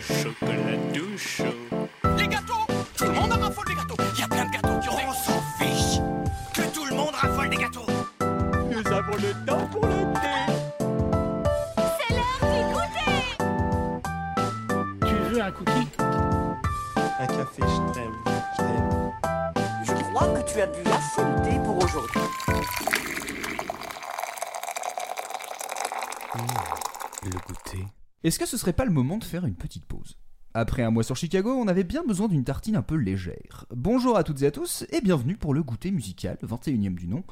chocolat tout Est-ce que ce serait pas le moment de faire une petite pause? Après un mois sur Chicago, on avait bien besoin d'une tartine un peu légère. Bonjour à toutes et à tous et bienvenue pour le goûter musical, 21ème du nom.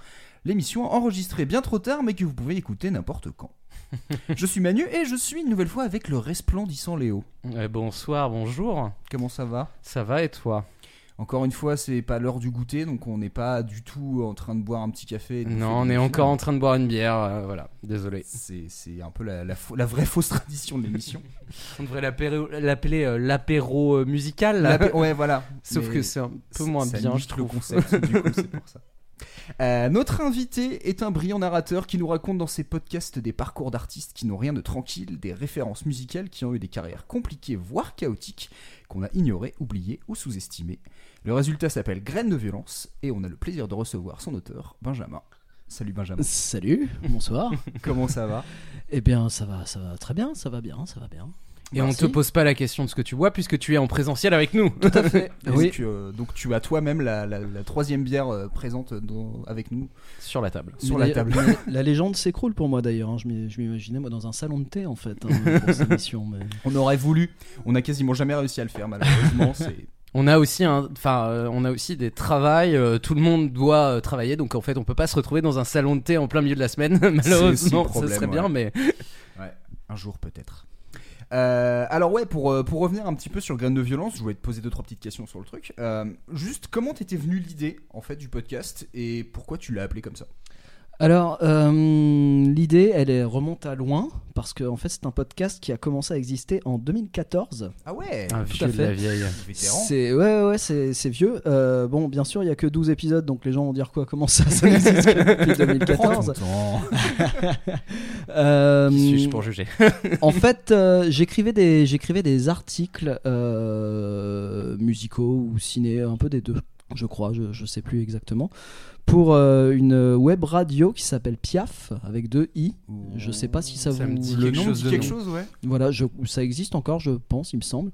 L'émission enregistrée bien trop tard mais que vous pouvez écouter n'importe quand. je suis Manu et je suis une nouvelle fois avec le resplendissant Léo. Eh, bonsoir, bonjour. Comment ça va? Ça va et toi? Encore une fois, c'est pas l'heure du goûter donc on n'est pas du tout en train de boire un petit café. Non, on est films. encore en train de boire une bière, euh, voilà, désolé. C'est c'est un peu la, la vraie fausse tradition de l'émission. On devrait l'appeler euh, l'apéro euh, musical, là. Ouais, voilà. Sauf Mais- que c'est un peu moins ça bien, je le trouve. concept, du coup, c'est pour ça. Euh, notre invité est un brillant narrateur qui nous raconte dans ses podcasts des parcours d'artistes qui n'ont rien de tranquille, des références musicales qui ont eu des carrières compliquées voire chaotiques, qu'on a ignorées, oubliées ou sous-estimées. Le résultat s'appelle Graines de violence et on a le plaisir de recevoir son auteur, Benjamin. Salut Benjamin. Salut, bonsoir. Comment ça va? Eh bien, ça va, ça va très bien, ça va bien, ça va bien. Et on Merci. te pose pas la question de ce que tu bois puisque tu es en présentiel avec nous. Tout à fait. Oui. que, euh, donc tu as toi-même la, la- la troisième bière euh, présente dans- avec nous Sur la table. sur Mais la table. mais la légende s'écroule pour moi d'ailleurs. hein. Je m'y- je m'imaginais moi dans un salon de thé en fait hein, pour cette émission. Mais... On aurait voulu, on a quasiment jamais réussi à le faire malheureusement. c'est On a aussi un, enfin, euh, on a aussi des travails. euh, tout le monde doit euh, travailler, donc en fait, on peut pas se retrouver dans un salon de thé en plein milieu de la semaine. Malheureusement, ça problème, serait bien, ouais. mais Un jour peut-être. Euh, alors ouais, pour, euh, pour revenir un petit peu sur Graines de violence, je voulais te poser deux trois petites questions sur le truc. Euh, juste comment t'étais venu l'idée en fait du podcast et pourquoi tu l'as appelé comme ça? Alors, euh, l'idée, elle est- remonte à loin parce que en fait, c'est un podcast qui a commencé à exister en 2014. Ah ouais, un tout vieux à de fait. la vieille. C'est ouais ouais c'est c'est vieux. Euh, bon bien sûr il y a que 12 épisodes donc les gens vont dire quoi comment ça ça n'existe que depuis Prends 2014. ton temps. Euh, Qui suis-je pour juger en fait, euh, j'écrivais des, j'écrivais des articles euh, musicaux ou ciné, un peu des deux, je crois, je, je sais plus exactement, pour euh, une web radio qui s'appelle Piaf avec deux i. Je sais pas si ça, Ça vous me dit Le quelque nom chose dit de quelque nom. chose, ouais. voilà, je, ça existe encore, je pense, il me semble.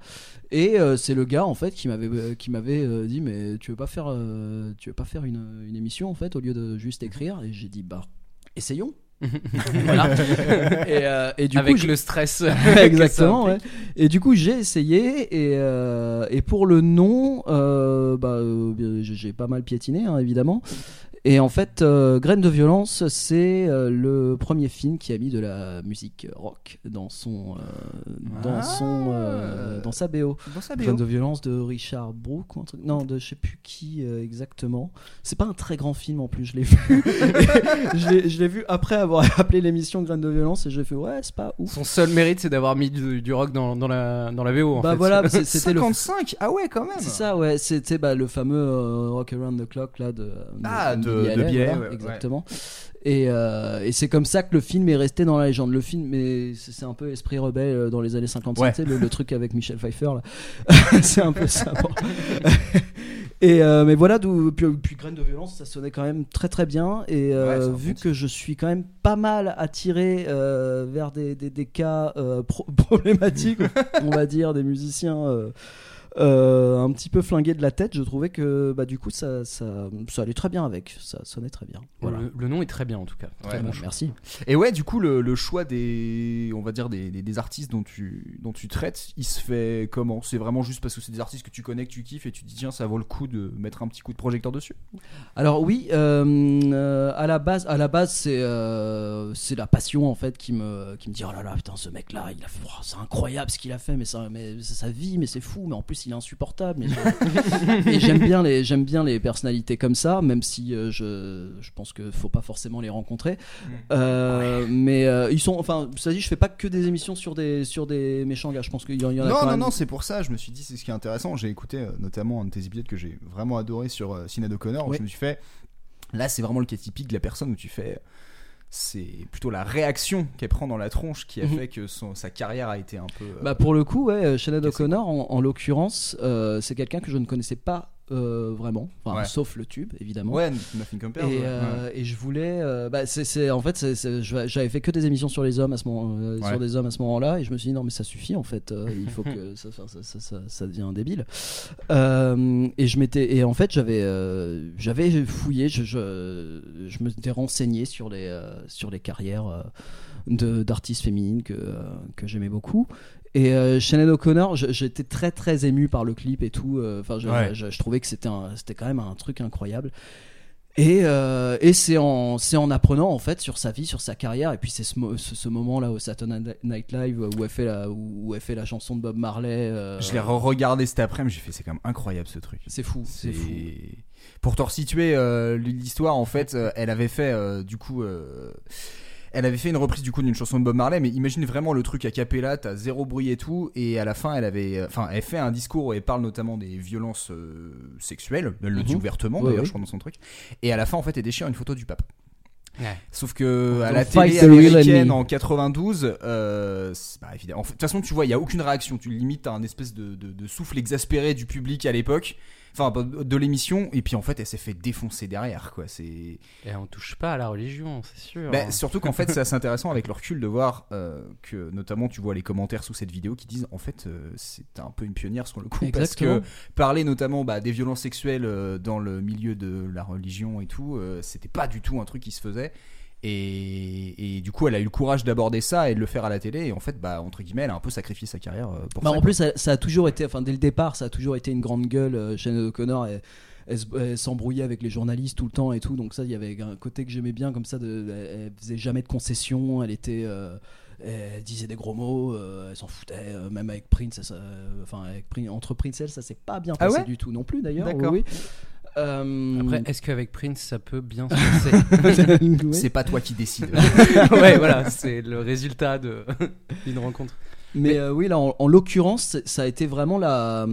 Et euh, c'est le gars en fait qui m'avait euh, qui m'avait euh, dit mais tu veux pas faire euh, tu veux pas faire une, une émission en fait au lieu de juste écrire? Et j'ai dit bah essayons. voilà. Et, euh, et du Avec coup, j'ai- le stress. Exactement, ouais. Et du coup, j'ai essayé et, euh, et pour le nom, euh, bah, euh, j'ai j'ai pas mal piétiné, hein, évidemment. Et en fait, euh, Graines de violence, c'est euh, le premier film qui a mis de la musique rock dans son, euh, dans Ah. son, euh, dans sa BO. Dans sa Graines BO. de violence de Richard Brook ou un truc. Non, de je sais plus qui euh, exactement. C'est pas un très grand film en plus, je l'ai vu. je l'ai- vu après avoir appelé l'émission Graines de violence et j'ai fait ouais, c'est pas ouf. Son seul mérite, c'est d'avoir mis du, du rock dans, dans la, dans la VO. En bah fait. voilà, c'est- c'était le 55 Ah ouais, quand même. C'est ça, ouais. C'était bah, le fameux euh, Rock Around the Clock là de, Ah, de- De voilà, ouais, ouais. exactement. Et, euh, et c'est comme ça que le film est resté dans la légende. Le film, mais c'est un peu esprit rebelle euh, dans les années 50, Ouais. le, le truc avec Michel Pfeiffer là. c'est un peu ça. bon. Et euh, mais voilà, d'où puis, puis Graines de violence, ça sonnait quand même très très bien. Et euh, Ouais, vu que je suis quand même pas mal attiré euh, vers des, des, des cas euh, pro- problématiques, on va dire, des musiciens euh, un petit peu flingués de la tête, je trouvais que bah, du coup ça, ça, ça allait très bien avec, ça sonnait très bien. Voilà. Le, le nom est très bien en tout cas. Très bon Bah, merci. Et ouais, du coup, le, le choix des, on va dire des, des, des artistes dont tu, dont tu traites, il se fait comment? C'est vraiment juste parce que c'est des artistes que tu connais, que tu kiffes, et tu te dis tiens, ça vaut le coup de mettre un petit coup de projecteur dessus? Alors oui, euh, euh, à la base, à la base c'est euh, c'est la passion en fait qui me qui me dit oh là là putain ce mec là il a fait oh, c'est incroyable ce qu'il a fait mais ça mais c'est sa vie mais c'est fou mais en plus il est insupportable mais j'aime bien les j'aime bien les personnalités comme ça même si euh, je je pense que faut pas forcément les rencontrer Euh, mais euh, ils sont enfin ça dit je fais pas que des émissions sur des sur des méchants gars je pense qu'il y en il y en a Non, quand non, même non, c'est pour ça. Je me suis dit, c'est ce qui est intéressant. J'ai écouté notamment un de tes épisodes que j'ai vraiment adoré sur où Oui. Je me suis fait, là, c'est vraiment le cas typique de la personne où tu fais. C'est plutôt la réaction qu'elle prend dans la tronche qui a Mhm. fait que son, sa carrière a été un peu. euh, Bah pour le coup, ouais, euh, Cassé. O'Connor, en, en l'occurrence, euh, c'est quelqu'un que je ne connaissais pas euh, vraiment, Enfin, Ouais. sauf le tube évidemment. ouais, Nothing Compares. Et, ouais. euh, et je voulais, euh, bah, c'est, en fait, j'avais fait que des émissions sur les hommes à ce moment, euh, sur des hommes à ce moment-là, et je me suis dit non mais ça suffit en fait, il faut que ça, ça, devient débile. Et je m'étais, et en fait j'avais, j'avais fouillé, je, je, je me suis renseigné sur les, sur les carrières d'artistes féminines que, que j'aimais beaucoup. Et Sinead O'Connor, j'étais très très ému par le clip et tout. Enfin, je, je que c'était c'était quand même un truc incroyable. Et, euh, et c'est en, c'est en apprenant en fait sur sa vie, sur sa carrière, et puis c'est ce, mo- ce, ce moment-là au Saturday Night Live où elle fait la, où elle fait la chanson de Bob Marley. euh, Je l'ai re-regardé cet après-midi, j'ai fait c'est quand même incroyable ce truc. c'est fou, c'est fou. Pour te resituer euh, l'histoire, en fait, elle avait fait du coup. Elle avait fait une reprise du coup d'une chanson de Bob Marley, mais imagine vraiment le truc a cappella, t'as zéro bruit et tout, et à la fin elle avait, euh, enfin elle fait un discours où elle parle notamment des violences euh, sexuelles, elle le dit Mhm. ouvertement Ouais, d'ailleurs, ouais. je crois dans son truc, et à la fin en fait elle déchire une photo du pape. Ouais. Sauf que à la télé américaine en 92, euh, bah, évidemment. En fait, De toute façon, tu vois, il y a aucune réaction. Tu limites t'as un espèce de, de- de souffle exaspéré du public à l'époque, enfin de l'émission, et puis en fait, elle s'est fait défoncer derrière, quoi. C'est Et on touche pas à la religion, c'est sûr. bah, surtout qu'en fait, c'est assez intéressant avec le recul de voir euh, que, notamment, tu vois les commentaires sous cette vidéo qui disent en fait, euh, c'est un peu une pionnière sur le coup, Exactement. parce que parler notamment bah, des violences sexuelles euh, dans le milieu de la religion et tout, c'était pas du tout un truc qui se faisait. Et, et du coup, elle a eu le courage d'aborder ça et de le faire à la télé. Et en fait, bah, entre guillemets, elle a un peu sacrifié sa carrière euh, pour Bah, ça. en plus, ça, ça a toujours été, enfin dès le départ, ça a toujours été une grande gueule. Euh, Sinead O'Connor, elle, elle se- elle s'embrouillait avec les journalistes tout le temps et tout. Donc ça, il y avait un côté que j'aimais bien comme ça. De, elle, elle faisait jamais de concessions. Elle était, euh, elle disait des gros mots. euh, elle s'en foutait. euh, même avec Prince, ça- euh, enfin avec Prince, entre Prince et elle, ça s'est pas bien Ah passé ouais? du tout non plus d'ailleurs. D'accord. oui, oui. Euh, Après, est-ce qu'avec Prince ça peut bien se passer. C'est pas toi qui décides. Ouais, voilà, c'est le résultat de- d'une rencontre. Mais euh, oui, là, en, en l'occurrence, ça a été vraiment la,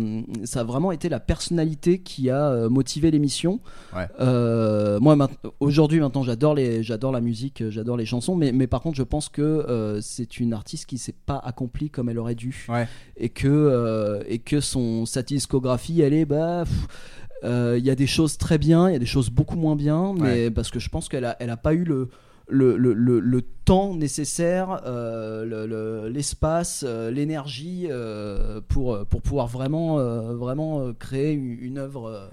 ça a vraiment été la personnalité qui a euh, motivé l'émission. Ouais. Euh, moi, aujourd'hui, maintenant, j'adore les, j'adore la musique, j'adore les chansons, mais, mais par contre, je pense que euh, c'est une artiste qui s'est pas accomplie comme elle aurait dû, Ouais. et que euh, et que son sa discographie, elle est bah. pff, Il y a des choses très bien, il y a des choses beaucoup moins bien, mais parce que je pense qu'elle a, elle a pas eu le, le, le, le, le temps nécessaire, euh, le- le- l'espace, euh, l'énergie euh, pour, pour pouvoir vraiment, euh, vraiment euh, créer une, une œuvre. euh,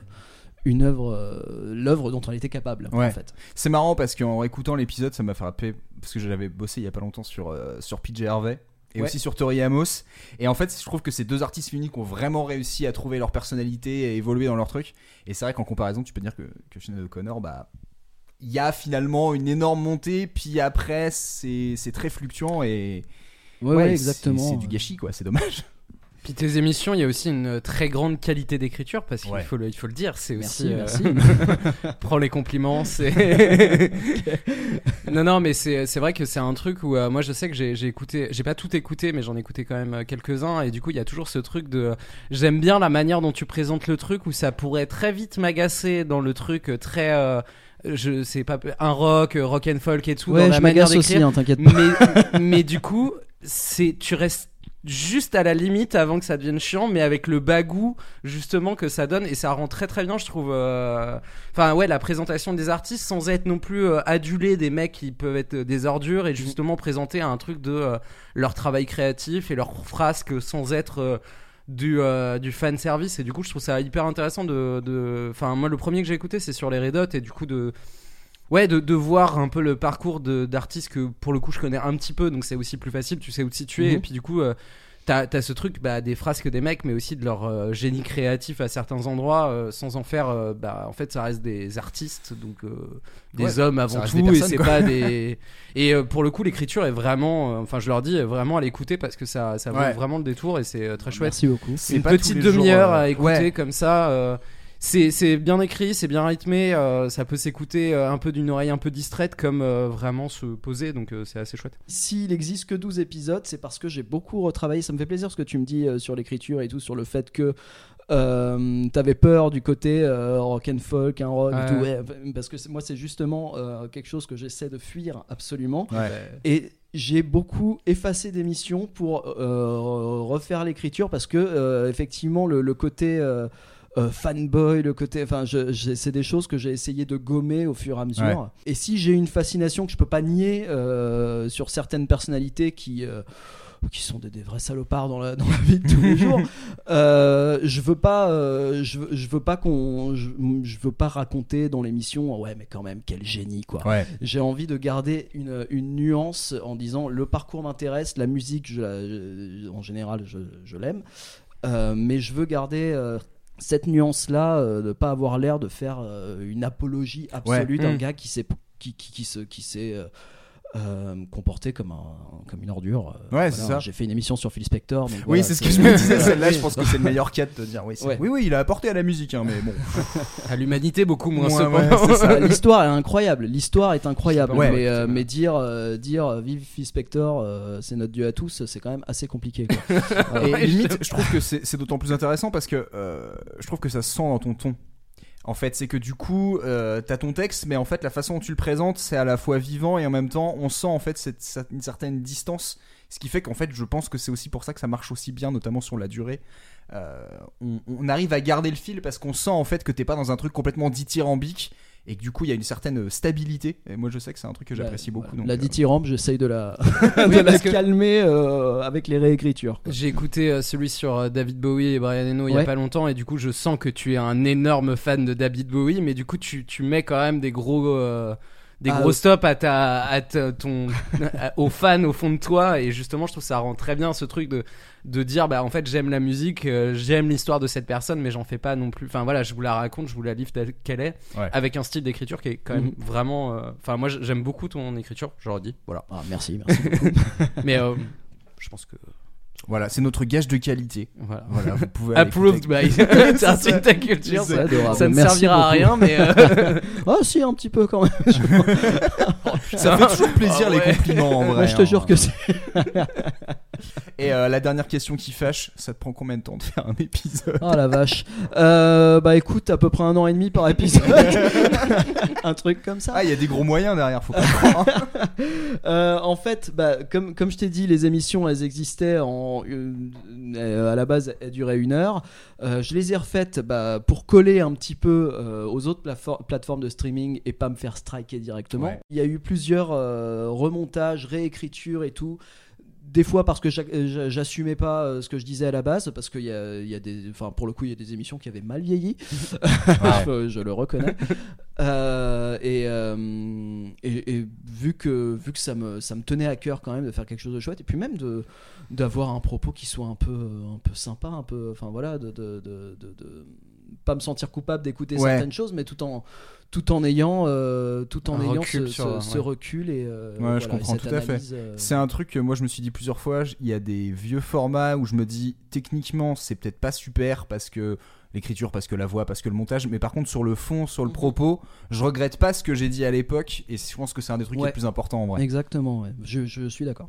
une œuvre, euh, l'œuvre dont elle était capable Ouais. en fait. C'est marrant parce qu'en écoutant l'épisode, ça m'a fait rappeler parce que j'avais bossé il y a pas longtemps sur euh, sur PJ Harvey et Ouais. aussi sur Tori Amos. Et en fait, je trouve que ces deux artistes uniques ont vraiment réussi à trouver leur personnalité et évoluer dans leur truc. Et c'est vrai qu'en comparaison, tu peux dire que que Sinead O'Connor, bah il y a finalement une énorme montée, puis après c'est très fluctuant et Ouais, exactement. C'est du gâchis quoi, c'est dommage. Puis tes émissions, il y a aussi une très grande qualité d'écriture parce qu'il Ouais. faut, le, il faut le dire, c'est Merci, aussi. euh, merci. Prends les compliments, c'est. non, non, mais c'est vrai que c'est un truc où euh, moi je sais que j'ai écouté, j'ai pas tout écouté, mais j'en ai écouté quand même euh, quelques-uns et du coup il y a toujours ce truc de. J'aime bien la manière dont tu présentes le truc où ça pourrait très vite m'agacer dans le truc euh, très. euh, je sais pas, un rock, euh, rock and folk et tout. dans Ouais, la je manière m'agace aussi, d'écrire. hein, t'inquiète pas. mais, mais du coup, c'est tu restes juste à la limite avant que ça devienne chiant, mais avec le bagou justement que ça donne et ça rend très très bien, je trouve. euh, Enfin ouais, la présentation des artistes sans être non plus euh, adulé des mecs qui peuvent être euh, des ordures et justement présenter un truc de euh, leur travail créatif et leur frasque sans être du, euh, du fan service et du coup je trouve ça hyper intéressant de de- enfin moi le premier que j'ai écouté c'est sur les Red Hot et du coup de Ouais, de, de voir un peu le parcours de- d'artistes que pour le coup je connais un petit peu, donc c'est aussi plus facile, tu sais où te situer. Mhm. Et puis du coup, euh, t'as as ce truc bah, des frasques des mecs, mais aussi de leur euh, génie créatif à certains endroits, euh, sans en faire. euh, bah, en fait, ça reste des artistes, donc euh, des Ouais, hommes avant tout, des et c'est pas des. Et euh, pour le coup, l'écriture est vraiment. euh, Enfin, je leur dis vraiment à l'écouter parce que ça, ça vaut Ouais. vraiment le détour et c'est euh, très chouette Merci beaucoup. C'est une petite demi-heure euh, à écouter ouais. comme ça. C'est c'est bien écrit, c'est bien rythmé, euh, ça peut s'écouter euh, un peu d'une oreille un peu distraite comme euh, vraiment se poser, donc euh, c'est assez chouette. S'il existe que 12 épisodes, c'est parce que j'ai beaucoup retravaillé. Ça me fait plaisir ce que tu me dis euh, sur l'écriture et tout, sur le fait que Euh, T'avais peur du côté euh, rock and folk, un rock, et Ouais. tout, ouais, parce que moi c'est justement euh, quelque chose que j'essaie de fuir absolument. Ouais. Et j'ai beaucoup effacé d'émissions pour euh, refaire l'écriture parce que euh, effectivement le, le côté euh, fanboy, le côté, enfin, c'est des choses que j'ai essayé de gommer au fur et à mesure. Ouais. Et si j'ai une fascination que je peux pas nier euh, sur certaines personnalités qui euh, qui sont des, des vrais salopards dans la, dans la vie de tous les jours. Euh, je veux pas, euh, je, veux- je veux pas qu'on, je, je veux pas raconter dans l'émission, ouais, mais quand même quel génie quoi. Ouais. J'ai envie de garder une, une nuance en disant le parcours m'intéresse, la musique, je en général, je, je l'aime, Euh, mais je veux garder cette nuance-là, euh, de pas avoir l'air de faire euh, une apologie absolue Ouais. d'un Mm. gars qui s'est qui, qui, qui se qui s'est euh, comporté comme un comme une ordure. Euh, Ouais, c'est ça. J'ai fait une émission sur Phil Spector. donc Oui, voilà, c'est ce que je me disais. Celle-là, je pense que c'est le meilleur cas de te dire. Oui, Ouais. oui, oui, il a apporté à la musique, hein, mais bon. À l'humanité, beaucoup moins. Ouais, L'histoire est incroyable. L'histoire est incroyable. Ouais. mais, euh, mais dire, euh, dire vive Phil Spector, euh, c'est notre dieu à tous, c'est quand même assez compliqué. quoi. Et Ouais, limite, je trouve que c'est c'est d'autant plus intéressant parce que euh, je trouve que ça se sent dans ton ton. En fait, c'est que du coup, euh, t'as ton texte, mais en fait, la façon dont tu le présentes, c'est à la fois vivant et en même temps, on sent en fait cette, une certaine distance. Ce qui fait qu'en fait, je pense que c'est aussi pour ça que ça marche aussi bien, notamment sur la durée. Euh, on, on arrive à garder le fil parce qu'on sent en fait que t'es pas dans un truc complètement dithyrambique et que du coup, il y a une certaine stabilité. Et moi, je sais que c'est un truc que j'apprécie beaucoup. donc, la euh, dithyrambe, j'essaye de la, de Oui, la calmer euh, avec les réécritures. quoi. J'ai écouté euh, celui sur euh, David Bowie et Brian Eno il y a pas longtemps et du coup je sens que tu es un énorme fan de David Bowie mais du coup tu, tu mets quand même des gros euh, des Ah, gros stops à ta à ta- ton aux fans au fond de toi et justement je trouve que ça rend très bien ce truc de de dire bah en fait j'aime la musique euh, j'aime l'histoire de cette personne mais j'en fais pas non plus enfin voilà je vous la raconte je vous la livre telle qu'elle est Ouais. avec un style d'écriture qui est quand même Mhm. vraiment euh, enfin moi j'aime beaucoup ton écriture je le redis voilà Ah, merci, merci. mais euh, je pense que Voilà, c'est notre gage de qualité. voilà Voilà, vous pouvez. Approved by ta culture, ça, ça ne Merci servira à rien, mais euh, Ah, si, un petit peu quand même. Ça fait toujours plaisir Ah les compliments en vrai. Moi, je te hein. jure que c'est. Et euh, la dernière question qui fâche, ça te prend combien de temps de faire un épisode Oh la vache. Euh, bah écoute, à peu près un an et demi par épisode. un truc comme ça. Ah, il y a des gros moyens derrière, faut pas croire. hein. Euh, en fait, bah, comme, comme je t'ai dit, les émissions, elles existaient en, euh, à la base, elles duraient une heure. Euh, je les ai refaites bah, pour coller un petit peu euh, aux autres platefor- plateformes de streaming et pas me faire striker directement. Ouais. Il y a eu plusieurs euh, remontages, réécritures et tout. Des fois parce que j'a- j'assumais pas euh, ce que je disais à la base, parce qu'il y a, y a des, enfin pour le coup il y a des émissions qui avaient mal vieilli, je, je le reconnais. Euh, et, euh, et, et vu que vu que ça me ça me tenait à cœur quand même de faire quelque chose de chouette, et puis même de d'avoir un propos qui soit un peu un peu sympa, un peu, enfin voilà, de, de, de, de- de pas me sentir coupable d'écouter Ouais. certaines choses, mais tout en tout en ayant euh, tout en Un ayant recul ce, sur- ce- ce ouais. recul et euh, Ouais, voilà, je comprends tout à fait. euh, C'est un truc que moi je me suis dit plusieurs fois. Il y a des vieux formats où je me dis techniquement c'est peut-être pas super parce que l'écriture, parce que la voix, parce que le montage. Mais par contre sur le fond, sur le Mhm. propos, je regrette pas ce que j'ai dit à l'époque et je pense que c'est un des trucs Ouais. les plus importants en vrai. Exactement, je suis d'accord.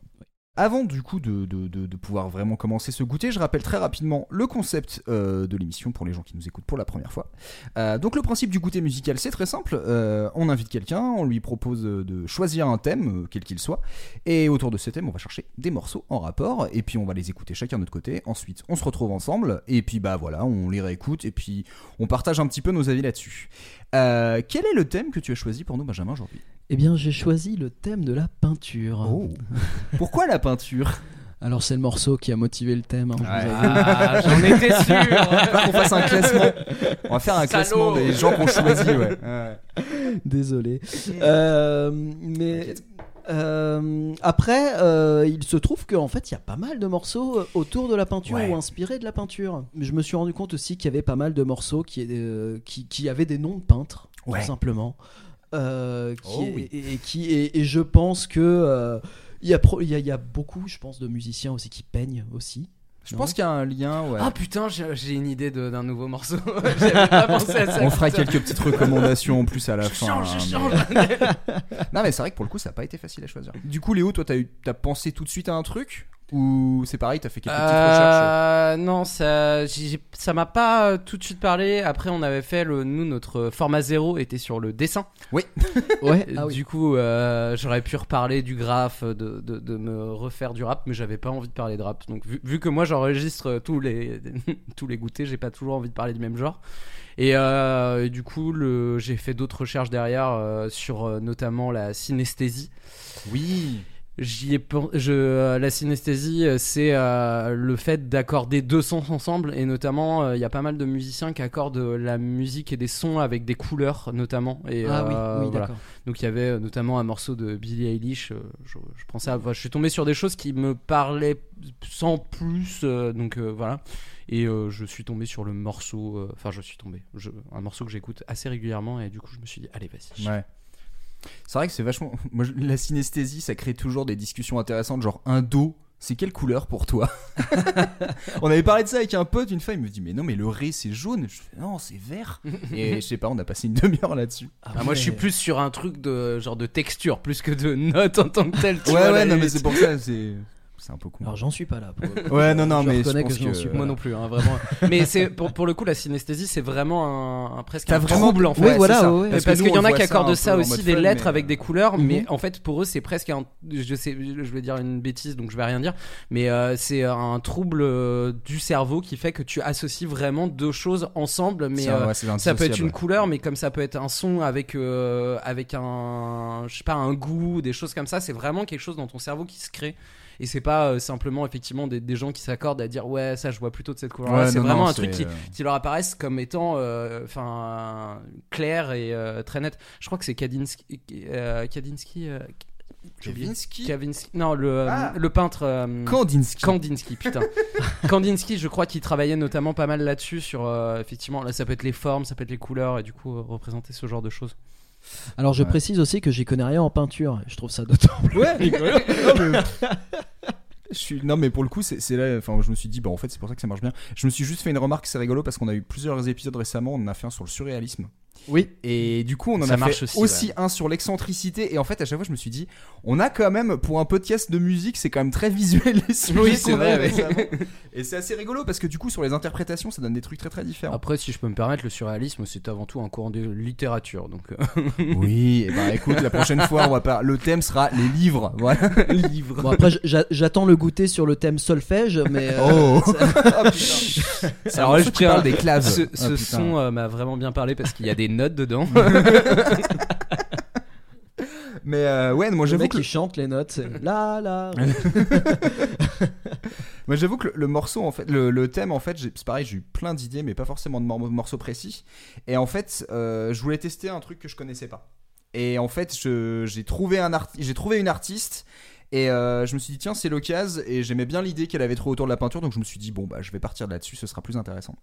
Avant du coup de, pouvoir vraiment commencer ce goûter, je rappelle très rapidement le concept euh, de l'émission pour les gens qui nous écoutent pour la première fois. Euh, donc le principe du goûter musical c'est très simple, Euh, on invite quelqu'un, on lui propose de choisir un thème, quel qu'il soit, et autour de ce thème on va chercher des morceaux en rapport, et puis on va les écouter chacun de notre côté, ensuite on se retrouve ensemble, et puis bah voilà, on les réécoute, et puis on partage un petit peu nos avis là-dessus. Quel est le thème que tu as choisi pour nous Benjamin aujourd'hui? Eh bien, j'ai choisi le thème de la peinture. Oh. Pourquoi la peinture? Alors, c'est le morceau qui a motivé le thème. hein, Ouais. ah, j'en étais sûr. Qu'on fasse un classement. On va faire un Salaud. classement des gens qu'on choisit, ouais. Désolé. Euh, mais euh, après, euh, il se trouve qu'en fait, il y a pas mal de morceaux autour de la peinture Ouais. ou inspirés de la peinture. Je me suis rendu compte aussi qu'il y avait pas mal de morceaux qui, euh, qui, qui avaient des noms de peintres, Ouais. tout simplement. Euh, qui, Oh oui. et, et qui, et, et je pense que. euh, il y, il, y a, il y a beaucoup, je pense, de musiciens aussi qui peignent aussi. Je pense qu'il y a un lien, ouais. Ah putain, j'ai une idée d'un nouveau morceau. J'avais pas pensé à ça. On fera putain. quelques petites recommandations en plus à la Je fin. change, hein, je mais- change. Non mais c'est vrai que pour le coup ça n'a pas été facile à choisir. Du coup Léo, toi t'as pensé tout de suite à un truc Ou c'est pareil, t'as fait quelques petites recherches Euh, non, ça, ça m'a pas euh, tout de suite parlé. Après, on avait fait le, nous, notre format zéro était sur le dessin. Ouais, Et ah oui. Du coup, euh, j'aurais pu reparler du graphe, de, de, de me refaire du rap, mais j'avais pas envie de parler de rap. Donc, vu, vu que moi j'enregistre tous les, tous les goûters, j'ai pas toujours envie de parler du même genre. Et, euh, et du coup, j'ai fait d'autres recherches derrière euh, sur euh, notamment la synesthésie. Oui. J'y ai pen- je, euh, la synesthésie, euh, c'est euh, le fait d'accorder deux sons ensemble, et notamment, euh, il y a pas mal de musiciens qui accordent la musique et des sons avec des couleurs, notamment. Et, Ah oui, euh, oui, voilà. d'accord. Donc il y avait notamment un morceau de Billie Eilish. euh, je, je pensais, à- enfin, je suis tombé sur des choses qui me parlaient sans plus, euh, donc euh, voilà. Et euh, je suis tombé sur le morceau, euh, enfin je suis tombé, je- un morceau que j'écoute assez régulièrement, et du coup je me suis dit, allez vas-y. Ouais. C'est vrai que c'est vachement. Moi, je- la synesthésie, ça crée toujours des discussions intéressantes. Genre, un do, c'est quelle couleur pour toi? On avait parlé de ça avec un pote une fois. Il me dit, mais non, mais le ré, c'est jaune. Je fais, non, c'est vert. Et je sais pas, on a passé une demi-heure là-dessus. Ah, moi je suis plus sur un truc de genre de texture plus que de notes en tant que tel. tu Ouais, vois, ouais, la non, mais limite. c'est pour ça, c'est. C'est un peu con. Alors j'en suis pas là. pour. Ouais, non, non, Je mais je pense que je n'en que- suis pas. Moi non plus, hein, vraiment. mais c'est pour, pour le coup la synesthésie, c'est vraiment un, un- presque T'as un vraiment- trouble en fait. Oui, Ouais, voilà, ouais. Parce, qu'il y en a qui accordent ça aussi des fun, lettres mais- avec des couleurs, Mhm. mais en fait pour eux c'est presque un, je sais, je vais dire une bêtise donc je vais rien dire, mais euh, c'est un trouble euh, du cerveau qui fait que tu associes vraiment deux choses ensemble, mais Ça, euh, ouais, ça peut être une couleur, mais comme ça peut être un son avec avec un, je sais pas, un goût, des choses comme ça. C'est vraiment quelque chose dans ton cerveau qui se crée. Et c'est pas euh, simplement effectivement des, des gens qui s'accordent à dire ouais ça je vois plutôt de cette couleur. Ouais, c'est vraiment non, un truc qui, euh, qui leur apparaissent comme étant euh, enfin clair et euh, très net. Je crois que c'est Kadinsky, euh, Kadinsky, euh. Kavinsky Kavinsky, non le Ah. le peintre. euh, Kandinsky. Kandinsky, putain. Kandinsky, je crois qu'il travaillait notamment pas mal là-dessus, sur euh, effectivement, là ça peut être les formes, ça peut être les couleurs, et du coup euh, représenter ce genre de choses. Alors je Ouais. précise aussi que j'y connais rien en peinture. Je trouve ça d'autant plus Ouais, rigolo. non, mais... Je suis... non mais pour le coup c'est là enfin je me suis dit bah en fait c'est pour ça que ça marche bien je me suis juste fait une remarque c'est rigolo parce qu'on a eu plusieurs épisodes récemment on en a fait un sur le surréalisme Oui. et du coup on en Ça a marche fait aussi, aussi, un sur l'excentricité. Et en fait à chaque fois je me suis dit on a quand même pour un podcast de musique c'est quand même très visuel les sujets Oui, c'est qu'on a vrai, eu ouais. récemment. et c'est assez rigolo parce que du coup sur les interprétations ça donne des trucs très très différents. Après, si je peux me permettre, le surréalisme, c'est avant tout un courant de littérature, donc euh, oui et bah écoute la prochaine fois on va pas le thème sera les livres voilà. Livres. Bon après j'a- j'attends le goûter sur le thème solfège, mais euh, oh. Alors alors là, je des claves. ce, Ah, putain. son euh, m'a vraiment bien parlé parce qu'il y a des notes dedans. mais euh, ouais moi le j'avoue mec que qui chante les notes, c'est là là. Moi j'avoue que le, le morceau en fait, le, le thème en fait, c'est pareil, j'ai eu plein d'idées mais pas forcément de mor- morceaux précis. Et en fait, euh, je voulais tester un truc que je connaissais pas. Et en fait, j'ai trouvé un j'ai trouvé une artiste et euh, je me suis dit tiens c'est l'occasion et j'aimais bien l'idée qu'elle avait trop autour de la peinture donc je me suis dit bon bah je vais partir là-dessus, ce sera plus intéressant.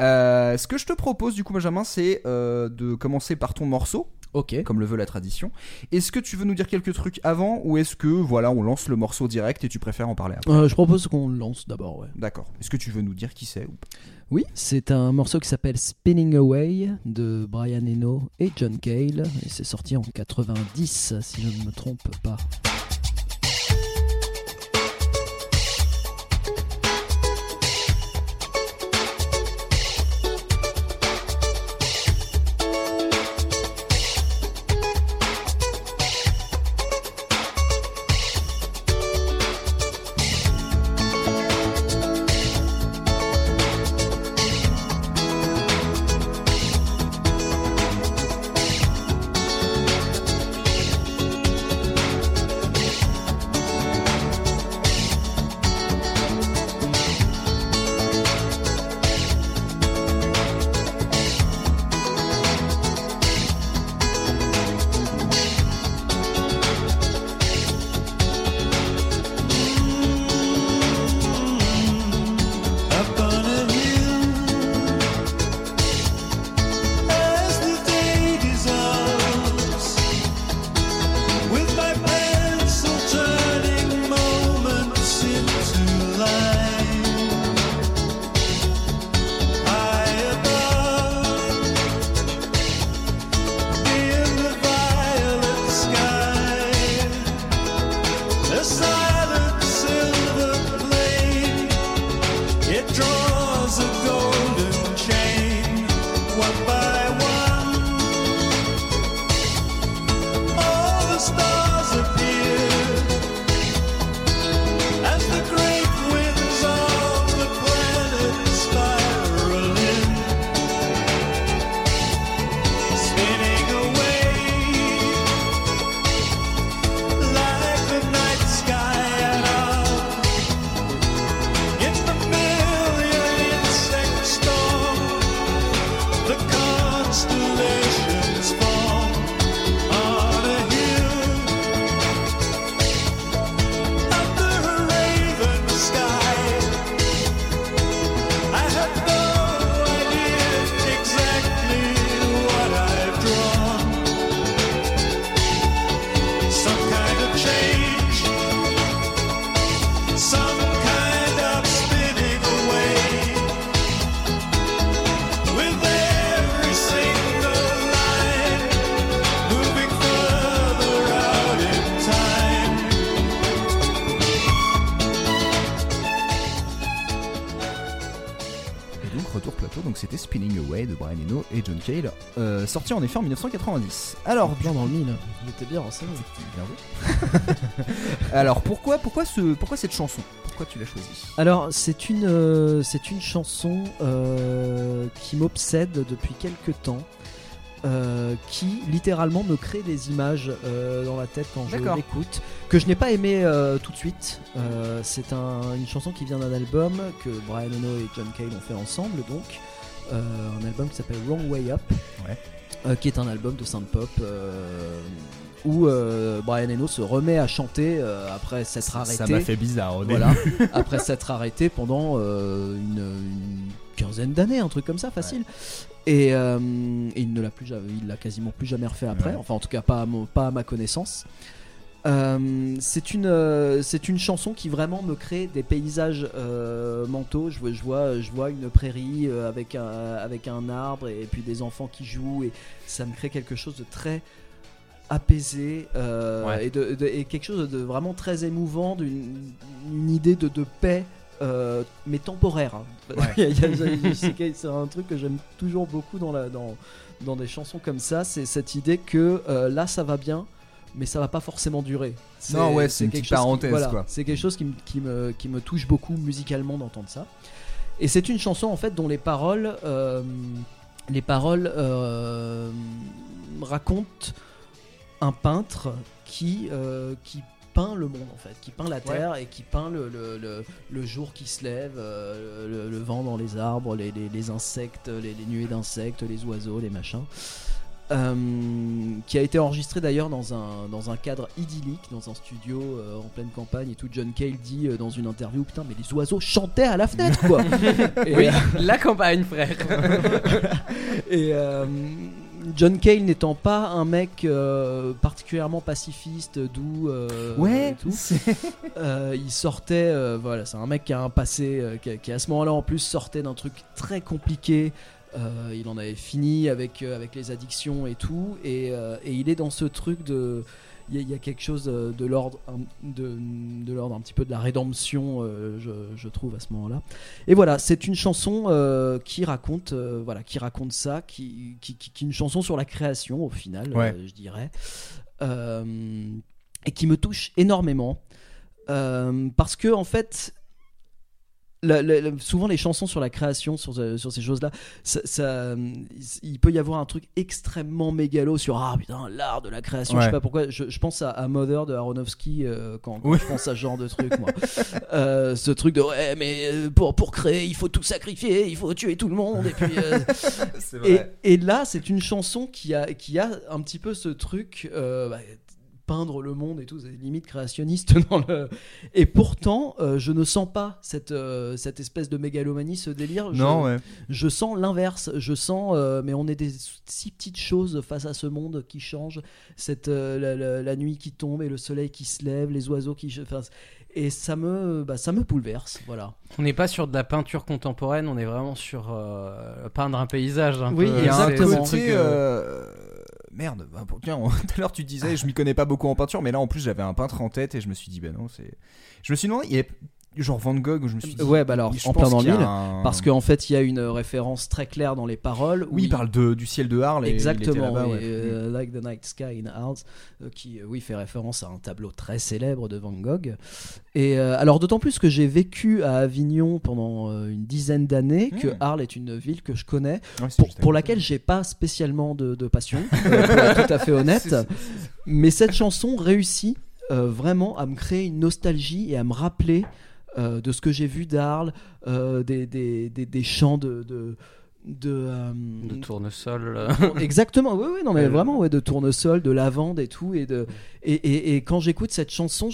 Euh, ce que je te propose du coup Benjamin c'est euh, de commencer par ton morceau Ok. comme le veut la tradition. Est-ce que tu veux nous dire quelques trucs avant ou est-ce que voilà on lance le morceau direct et tu préfères en parler après? Je propose qu'on le lance d'abord. Ouais. D'accord. Est-ce que tu veux nous dire qui c'est ou pas? Oui, c'est un morceau qui s'appelle Spinning Away de Brian Eno et John Cale et c'est sorti en 90 si je ne me trompe pas. sky. Sorti en effet en 1990. Alors, Bien dans le mille. Il était bien renseigné. Alors pourquoi, pourquoi, ce, pourquoi cette chanson? Pourquoi tu l'as choisie Alors, c'est une, euh, c'est une chanson euh, qui m'obsède depuis quelques temps. euh, qui littéralement me crée des images euh, dans la tête quand je l'écoute que je n'ai pas aimé euh, tout de suite c'est un- une chanson qui vient d'un album que Brian Eno et John Cale ont fait ensemble donc un album qui s'appelle Wrong Way Up Ouais. euh, qui est un album de synth pop euh, où euh, Brian Eno se remet à chanter euh, après s'être arrêté Ça m'a fait bizarre au début. voilà, après s'être arrêté pendant euh, une, une quinzaine d'années, un truc comme ça, facile. Et, et il ne l'a plus, jamais- il l'a quasiment plus jamais refait après. Ouais. Enfin, en tout cas, pas à, mon- pas à ma connaissance. Euh, c'est une, euh, c'est une chanson qui vraiment me crée des paysages euh, mentaux. Je vois, je vois, je vois une prairie avec un, avec un arbre et puis des enfants qui jouent et ça me crée quelque chose de très apaisé Ouais. et, de, de- et quelque chose de vraiment très émouvant, d'une une idée de, de paix. mais temporaire. hein. C'est un truc que j'aime toujours beaucoup dans, la, dans, dans des chansons comme ça, c'est cette idée que là ça va bien, mais ça va pas forcément durer. Non, ouais, c'est une quelque petite chose qui- parenthèse, voilà, quoi. C'est quelque chose qui, me- qui me, qui me touche beaucoup musicalement d'entendre ça. Et c'est une chanson en fait dont les paroles, euh, les paroles euh, racontent un peintre qui, euh, qui peint le monde en fait, qui peint la terre et qui peint le, le, le, le jour qui se lève, le, le vent dans les arbres, les, les, les insectes, les, les nuées d'insectes, les oiseaux, les machins. Euh, qui a été enregistré d'ailleurs dans un, dans un cadre idyllique, dans un studio euh, en pleine campagne et tout. John Cale dit euh, dans une interview Putain, mais les oiseaux chantaient à la fenêtre quoi! Et, Oui, la campagne, frère. et John Cale n'étant pas un mec euh, particulièrement pacifiste, doux, euh, Ouais, et tout, euh, il sortait, voilà, c'est un mec qui a un passé, qui, qui à ce moment-là en plus sortait d'un truc très compliqué. Euh, il en avait fini avec, euh, avec les addictions et tout, et, euh, et il est dans ce truc de. Il y, a- il y a quelque chose de l'ordre un- de, de l'ordre un petit peu de la rédemption, je, je trouve à ce moment-là. Et voilà, c'est une chanson qui raconte, voilà, qui raconte ça, qui, qui, qui- qui est une chanson sur la création au final, Ouais. je dirais, et qui me touche énormément Euh, parce que en fait. La- la- la- souvent les chansons sur la création sur, ce- sur ces choses là ça, ça- il peut y avoir un truc extrêmement mégalo sur ah putain l'art de la création je Ouais. sais pas pourquoi je, je pense à, à Mother de Aronofsky euh, quand, quand Oui. je pense à ce genre de truc moi Euh, ce truc de ouais mais euh, pour, pour créer il faut tout sacrifier il faut tuer tout le monde et puis euh, et, là, c'est une chanson qui a, qui a un petit peu ce truc, euh, bah, peindre le monde et tout, c'est limite créationniste dans le. Et pourtant, euh, je ne sens pas cette, euh, cette espèce de mégalomanie, ce délire. Je, Non, ouais. je sens l'inverse. Je sens, euh, mais on est des si petites choses face à ce monde qui change. Cette, euh, la, la- la nuit qui tombe et le soleil qui se lève, les oiseaux qui. enfin, et ça me, bah, ça me bouleverse. Voilà. On n'est pas sur de la peinture contemporaine, on est vraiment sur euh, peindre un paysage. Un Oui, peu. Il y a un Exactement. Merde, bah, tiens, tout à l'heure tu disais je m'y connais pas beaucoup en peinture, mais là en plus j'avais un peintre en tête et je me suis dit, ben non, c'est. Je me suis demandé, il y a genre Van Gogh où je me suis dit. Ouais, bah alors, en plein dans qu'il y a le mille, un- Parce qu'en fait, il y a une référence très claire dans les paroles. Oui, il parle de, du ciel de Arles Exactement, ouais. euh, Like the Night Sky in Arles, euh, qui euh, oui fait référence à un tableau très célèbre de Van Gogh. Et euh, alors d'autant plus que j'ai vécu à Avignon pendant euh, une dizaine d'années, que Hmm. Arles est une ville que je connais, Ouais, pour, pour laquelle j'ai pas spécialement de, de passion, euh, pour être tout à fait honnête. Mais cette chanson réussit euh, vraiment à me créer une nostalgie et à me rappeler euh, de ce que j'ai vu d'Arles, euh, des, des, des, des chants de. de de, euh, de tournesol. exactement oui oui non mais vraiment ouais, de tournesol de lavande et tout et de et, et, et quand j'écoute cette chanson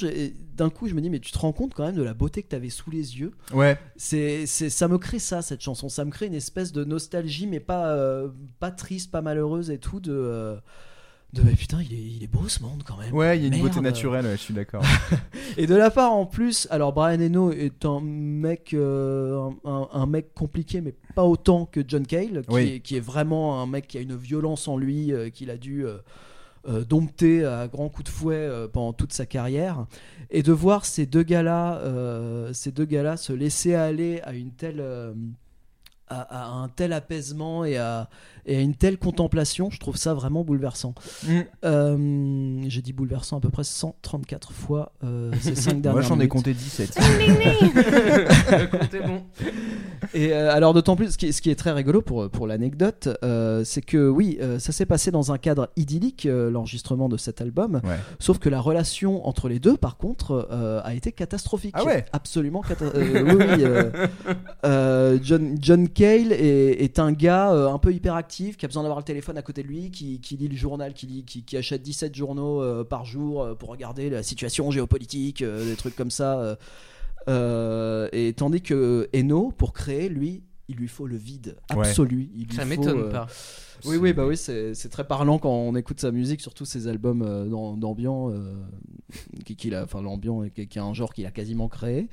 d'un coup je me dis mais tu te rends compte quand même de la beauté que tu avais sous les yeux? Ouais, c'est, c'est, ça me crée ça, cette chanson. Ça me crée une espèce de nostalgie, mais pas, euh, pas triste, pas malheureuse et tout. De, euh, de mais putain, il est, il est beau ce monde quand même. ouais, il y a une beauté naturelle, ouais, je suis d'accord. Et de la part en plus, alors Brian Eno est un mec, euh, un, mec compliqué, mais pas autant que John Cale, qui, Oui. est, qui est vraiment un mec qui a une violence en lui, euh, qu'il a dû euh, euh, dompter à grands coups de fouet pendant toute sa carrière. Et de voir ces deux gars-là, euh, ces deux gars-là se laisser aller à une telle. à, à un tel apaisement et à, et à une telle contemplation. Je trouve ça vraiment bouleversant. Mm. Euh, J'ai dit bouleversant à peu près 134 fois euh, ces 5 dernières Moi j'en ai compté 17. Comptez bon. Et euh, alors d'autant plus, ce qui, ce qui est très rigolo pour, pour l'anecdote, euh, c'est que oui, euh, ça s'est passé dans un cadre idyllique, euh, l'enregistrement de cet album, Ouais. sauf que la relation entre les deux, par contre, euh, a été catastrophique. Ah ouais Absolument catastrophique. oui, oui, euh, euh, John, John Cale est, est un gars euh, un peu hyperactif, qui a besoin d'avoir le téléphone à côté de lui, qui, qui lit le journal, qui, lit, qui, qui achète 17 journaux euh, par jour euh, pour regarder la situation géopolitique, euh, des trucs comme ça. euh. Euh, et tandis que Eno, pour créer, lui, il lui faut le vide Ouais. absolu. Il lui Ça m'étonne euh, pas. Oui, oui, bah oui, c'est très parlant quand on écoute sa musique, surtout ses albums euh, d'am- d'ambiant, euh, qui, a, enfin l'ambiant, qui, qui est un genre qu'il a quasiment créé.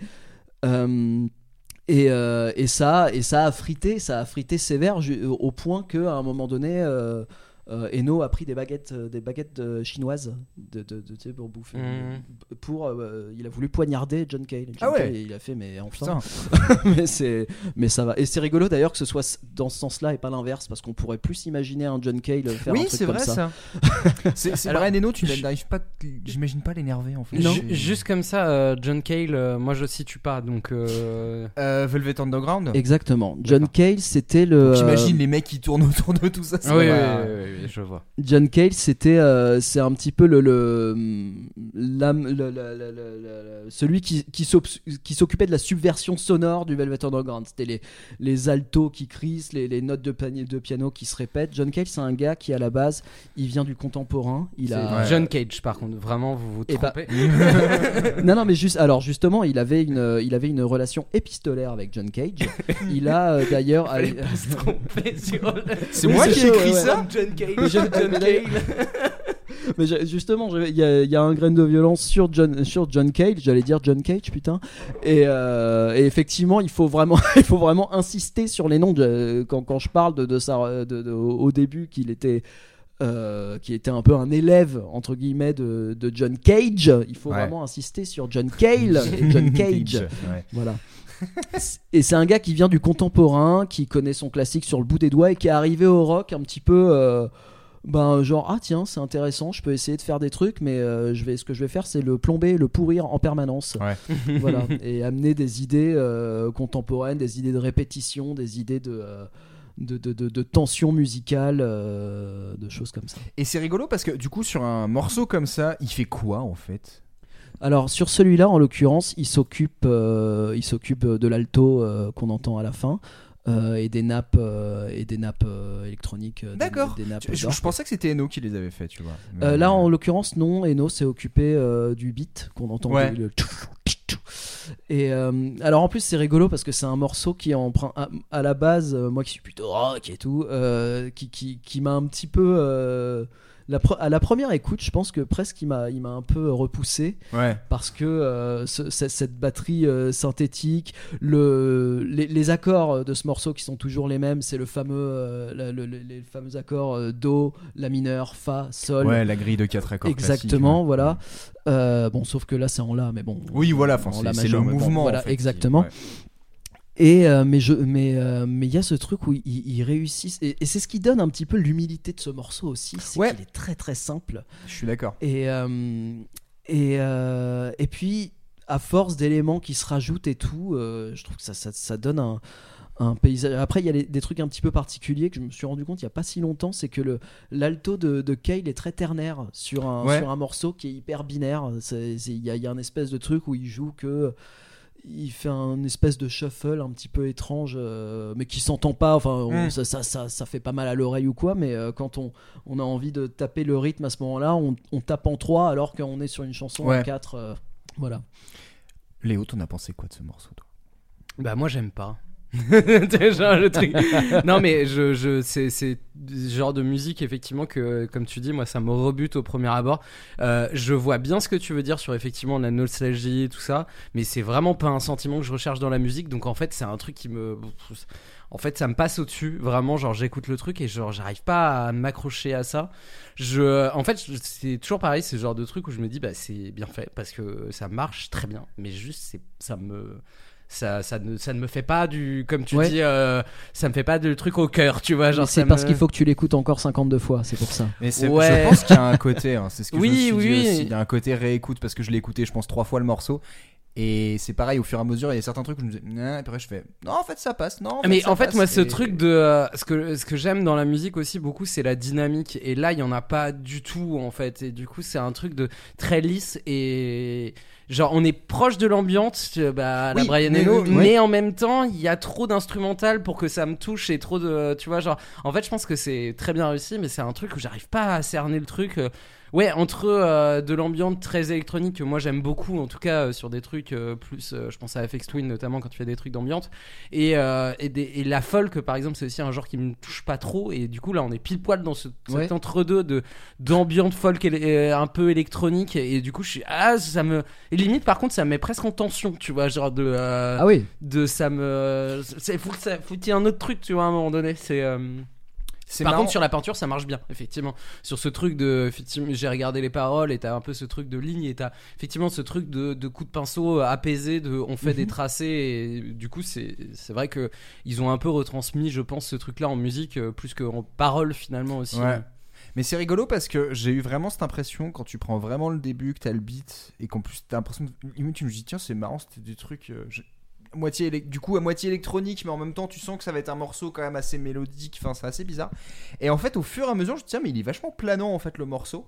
Euh, et, euh, et ça, et ça a frité, ça a frité sévère au point que à un moment donné, euh, Eno a pris des baguettes, euh, des baguettes euh, chinoises de, de, pour bouffer. Mhm. Pour, euh, il a voulu poignarder John Cale. John Ah ouais. Cale, il a fait, mais enfin, mais c'est mais ça va et c'est rigolo d'ailleurs que ce soit dans ce sens-là et pas l'inverse parce qu'on pourrait plus imaginer un John Cale faire un Oui, truc c'est comme vrai ça. ça. c'est c'est Alors, Brian Eno, tu n'arrives pas, j'imagine pas l'énerver en fait. C'est- Juste comme ça, euh, John Cale, euh, moi je situe pas, donc. euh, Euh, Velvet Underground. Exactement. John Cale, c'était le. J'imagine euh, les mecs qui tournent autour de tout ça. ça oui, oui, oui, je vois. John Cale, c'était, euh, c'est un petit peu le, le, l'âme- le- le- le- le- le- celui qui, qui s'oc- qui s'occupait de la subversion sonore du Velvet Underground. C'était les, les altos qui crissent, les, les notes de, de piano qui se répètent. John Cale, c'est un gars qui, à la base, il vient du contemporain. Il C'est a. John Cage, par contre, vraiment, vous vous Eh bah- trompez. non, non, mais juste, alors justement, il avait une, il avait une relation épistolaire avec John Cage. Il a euh, d'ailleurs. Fallait pas se tromper sur le- C'est moi c'est qui ai écrit ouais, ça. John Cage. Mais John Cale. Justement, il y, a- il y a un grain de violence sur John, sur John Cage, j'allais dire John Cage, putain. Et, euh, et effectivement, il faut vraiment, il faut vraiment insister sur les noms. de- quand, quand je parle de, de au début, qu'il était. Euh, qui était un peu un élève entre guillemets de, de John Cage, il faut Ouais. vraiment insister sur John Cale et John Cage. Ouais. Voilà. Et c'est un gars qui vient du contemporain, qui connaît son classique sur le bout des doigts et qui est arrivé au rock un petit peu. euh, ben genre ah tiens c'est intéressant je peux essayer de faire des trucs mais euh, je vais ce que je vais faire c'est le plomber le pourrir en permanence Ouais. voilà et amener des idées contemporaines des idées de répétition des idées de de, de, de- de tension musicale euh, de choses comme ça Et c'est rigolo parce que du coup sur un morceau comme ça, il fait quoi en fait? Alors sur celui-là, en l'occurrence, il s'occupe, euh, il s'occupe de l'alto euh, qu'on entend à la fin euh, et des nappes euh, et des nappes euh, électroniques. des- D'accord. Des, nappes je, je- d'orgue. je pensais que c'était Eno qui les avait fait, tu vois. Mais- là, en l'occurrence, non. Eno s'est occupé du beat qu'on entend. Ouais. le- Et euh, alors en plus c'est rigolo parce que c'est un morceau qui en prend à, la base, euh, moi qui suis plutôt rock et tout, euh, qui, qui, qui m'a un petit peu la à la première écoute, je pense que presque il m'a il m'a un peu repoussé Ouais. parce que euh, ce- ce- cette batterie euh, synthétique, le, les, les accords de ce morceau qui sont toujours les mêmes, c'est le fameux, euh, la- le- le- les fameux accords euh, Do, La mineur, Fa, Sol. Ouais, la grille de 4 accords. Exactement, ouais. voilà. Euh, bon, sauf que là c'est en La, mais bon. Oui, voilà, c'est le bon, mouvement. voilà, en fait, qui- exactement. ouais. Et euh, mais je mais euh, mais il y a ce truc où ils ils réussissent et, et c'est ce qui donne un petit peu l'humilité de ce morceau aussi, c'est Ouais. qu'il est très très simple. Je suis d'accord. Et, euh, et, et puis, à force d'éléments qui se rajoutent et tout, je trouve que ça, ça, ça donne un, un paysage. Après, il y a les- des trucs un petit peu particuliers que je me suis rendu compte il n'y a pas si longtemps c'est que le l'alto de, de Cale est très ternaire sur un, Ouais. sur un morceau qui est hyper binaire. Il y, a, il y a un espèce de truc où il joue que. Il fait un espèce de shuffle un petit peu étrange, euh, mais qui s'entend pas. Enfin, on- Mm. ça, ça, ça, ça fait pas mal à l'oreille ou quoi. Mais euh, quand on, on a envie de taper le rythme à ce moment-là, on, on tape en 3 alors qu'on est sur une chanson Ouais. en 4. voilà. Léo, t'en as pensé quoi de ce morceau, toi? Bah moi j'aime pas. Déjà le truc. non mais je, je c'est c'est ce genre de musique effectivement que comme tu dis moi ça me rebute au premier abord. Euh, je vois bien ce que tu veux dire sur effectivement la nostalgie et tout ça, mais c'est vraiment pas un sentiment que je recherche dans la musique. Donc en fait c'est un truc qui me en fait ça me passe au dessus vraiment genre j'écoute le truc et genre j'arrive pas à m'accrocher à ça. Je en fait c'est toujours pareil c'est ce genre de truc où je me dis bah c'est bien fait parce que ça marche très bien mais juste c'est ça me ça, ça, ne, ça ne me fait pas du. Comme tu Ouais. dis, euh, ça me fait pas de truc au cœur, tu vois. Genre, C'est parce me- qu'il faut que tu l'écoutes encore 52 fois, c'est pour ça. Mais c'est- Ouais. je pense qu'il y a un côté, hein, c'est ce que Oui, je me suis oui, dit oui. aussi. Il y a un côté réécoute parce que je l'ai écouté, je pense, trois fois le morceau. Et c'est pareil, au fur et à mesure, il y a certains trucs où je me disais, non, et après je fais, non, en fait ça passe, non. En fait, mais en fait, passe. moi, ce Et- truc de. euh, ce que, ce que j'aime dans la musique aussi beaucoup, c'est la dynamique. Et là, il y en a pas du tout, en fait. Et du coup, c'est un truc de très lisse et. Genre, on est proche de l'ambiance, bah, la Oui, Brian mais- Eno, oui. mais en même temps, il y a trop d'instrumental pour que ça me touche et trop de. Tu vois, genre. En fait, je pense que c'est très bien réussi, mais c'est un truc où j'arrive pas à cerner le truc. euh, Ouais, entre euh, de l'ambiance très électronique que moi j'aime beaucoup, en tout cas euh, sur des trucs euh, plus, je pense à FX Twin notamment quand tu fais des trucs d'ambiance, et, et, des- et la folk par exemple c'est aussi un genre qui me touche pas trop, et du coup là on est pile poil dans ce, cet entre-deux de d'ambiance folk euh, un peu électronique, et, du coup je suis, ah ça me, et limite par contre ça me met presque en tension, tu vois, genre de, Ah oui, de ça me, c'est faut que ça, faut qu'il y ait un autre truc, tu vois à un moment donné, c'est. Euh, par marrant. contre, sur la peinture, ça marche bien, effectivement. Sur ce truc de. Effectivement, j'ai regardé les paroles et t'as un peu ce truc de ligne et t'as effectivement ce truc de, de coup de pinceau apaisé, de on fait des tracés et du coup, c'est vrai que ils ont un peu retransmis, je pense, ce truc-là en musique euh, plus qu'en parole finalement aussi. Ouais. Mais c'est rigolo parce que j'ai eu vraiment cette impression quand tu prends vraiment le début, que t'as le beat et qu'en plus t'as l'impression, limite tu me dis tiens c'est marrant, c'était des trucs euh, je- moitié du coup à moitié électronique, mais en même temps tu sens que ça va être un morceau quand même assez mélodique, enfin c'est assez bizarre. Et en fait au fur et à mesure je me dis tiens mais il est vachement planant en fait le morceau.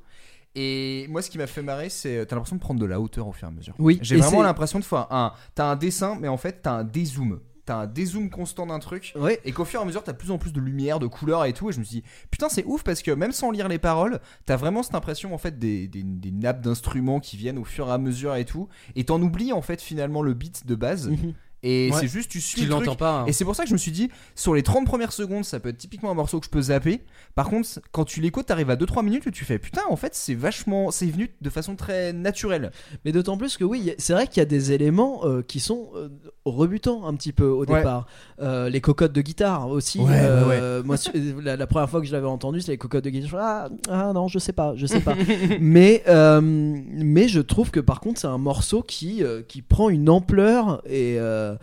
Et moi ce qui m'a fait marrer c'est euh, t'as l'impression de prendre de la hauteur au fur et à mesure. oui. J'ai vraiment l'impression de faire un, t'as un dessin mais en fait t'as un dézoom, t'as un dézoom constant d'un truc. Ouais. Et qu'au fur et à mesure, t'as plus en plus de lumière, de couleurs et tout. Et je me suis dit, putain, c'est ouf parce que même sans lire les paroles, t'as vraiment cette impression en fait des, des, des nappes d'instruments qui viennent au fur et à mesure et tout. Et t'en oublies en fait finalement le beat de base. Mhm. Et Ouais. c'est juste, tu suis Tu le l'entends pas. hein. Et c'est pour ça que je me suis dit, sur les 30 premières secondes, ça peut être typiquement un morceau que je peux zapper. Par contre, quand tu l'écoutes, t'arrives à 2-3 minutes où tu fais, putain, en fait, c'est vachement. C'est venu de façon très naturelle. Mais d'autant plus que oui, c'est vrai qu'il y a des éléments euh, qui sont euh, rebutants un petit peu au Ouais. départ. Euh, les cocottes de guitare aussi. Ouais, euh, Moi, la, la première fois que je l'avais entendu, c'est les cocottes de guitare. Ah, ah non, je sais pas, je sais pas. mais, euh, mais je trouve que par contre, c'est un morceau qui, euh, qui prend une ampleur et. Euh,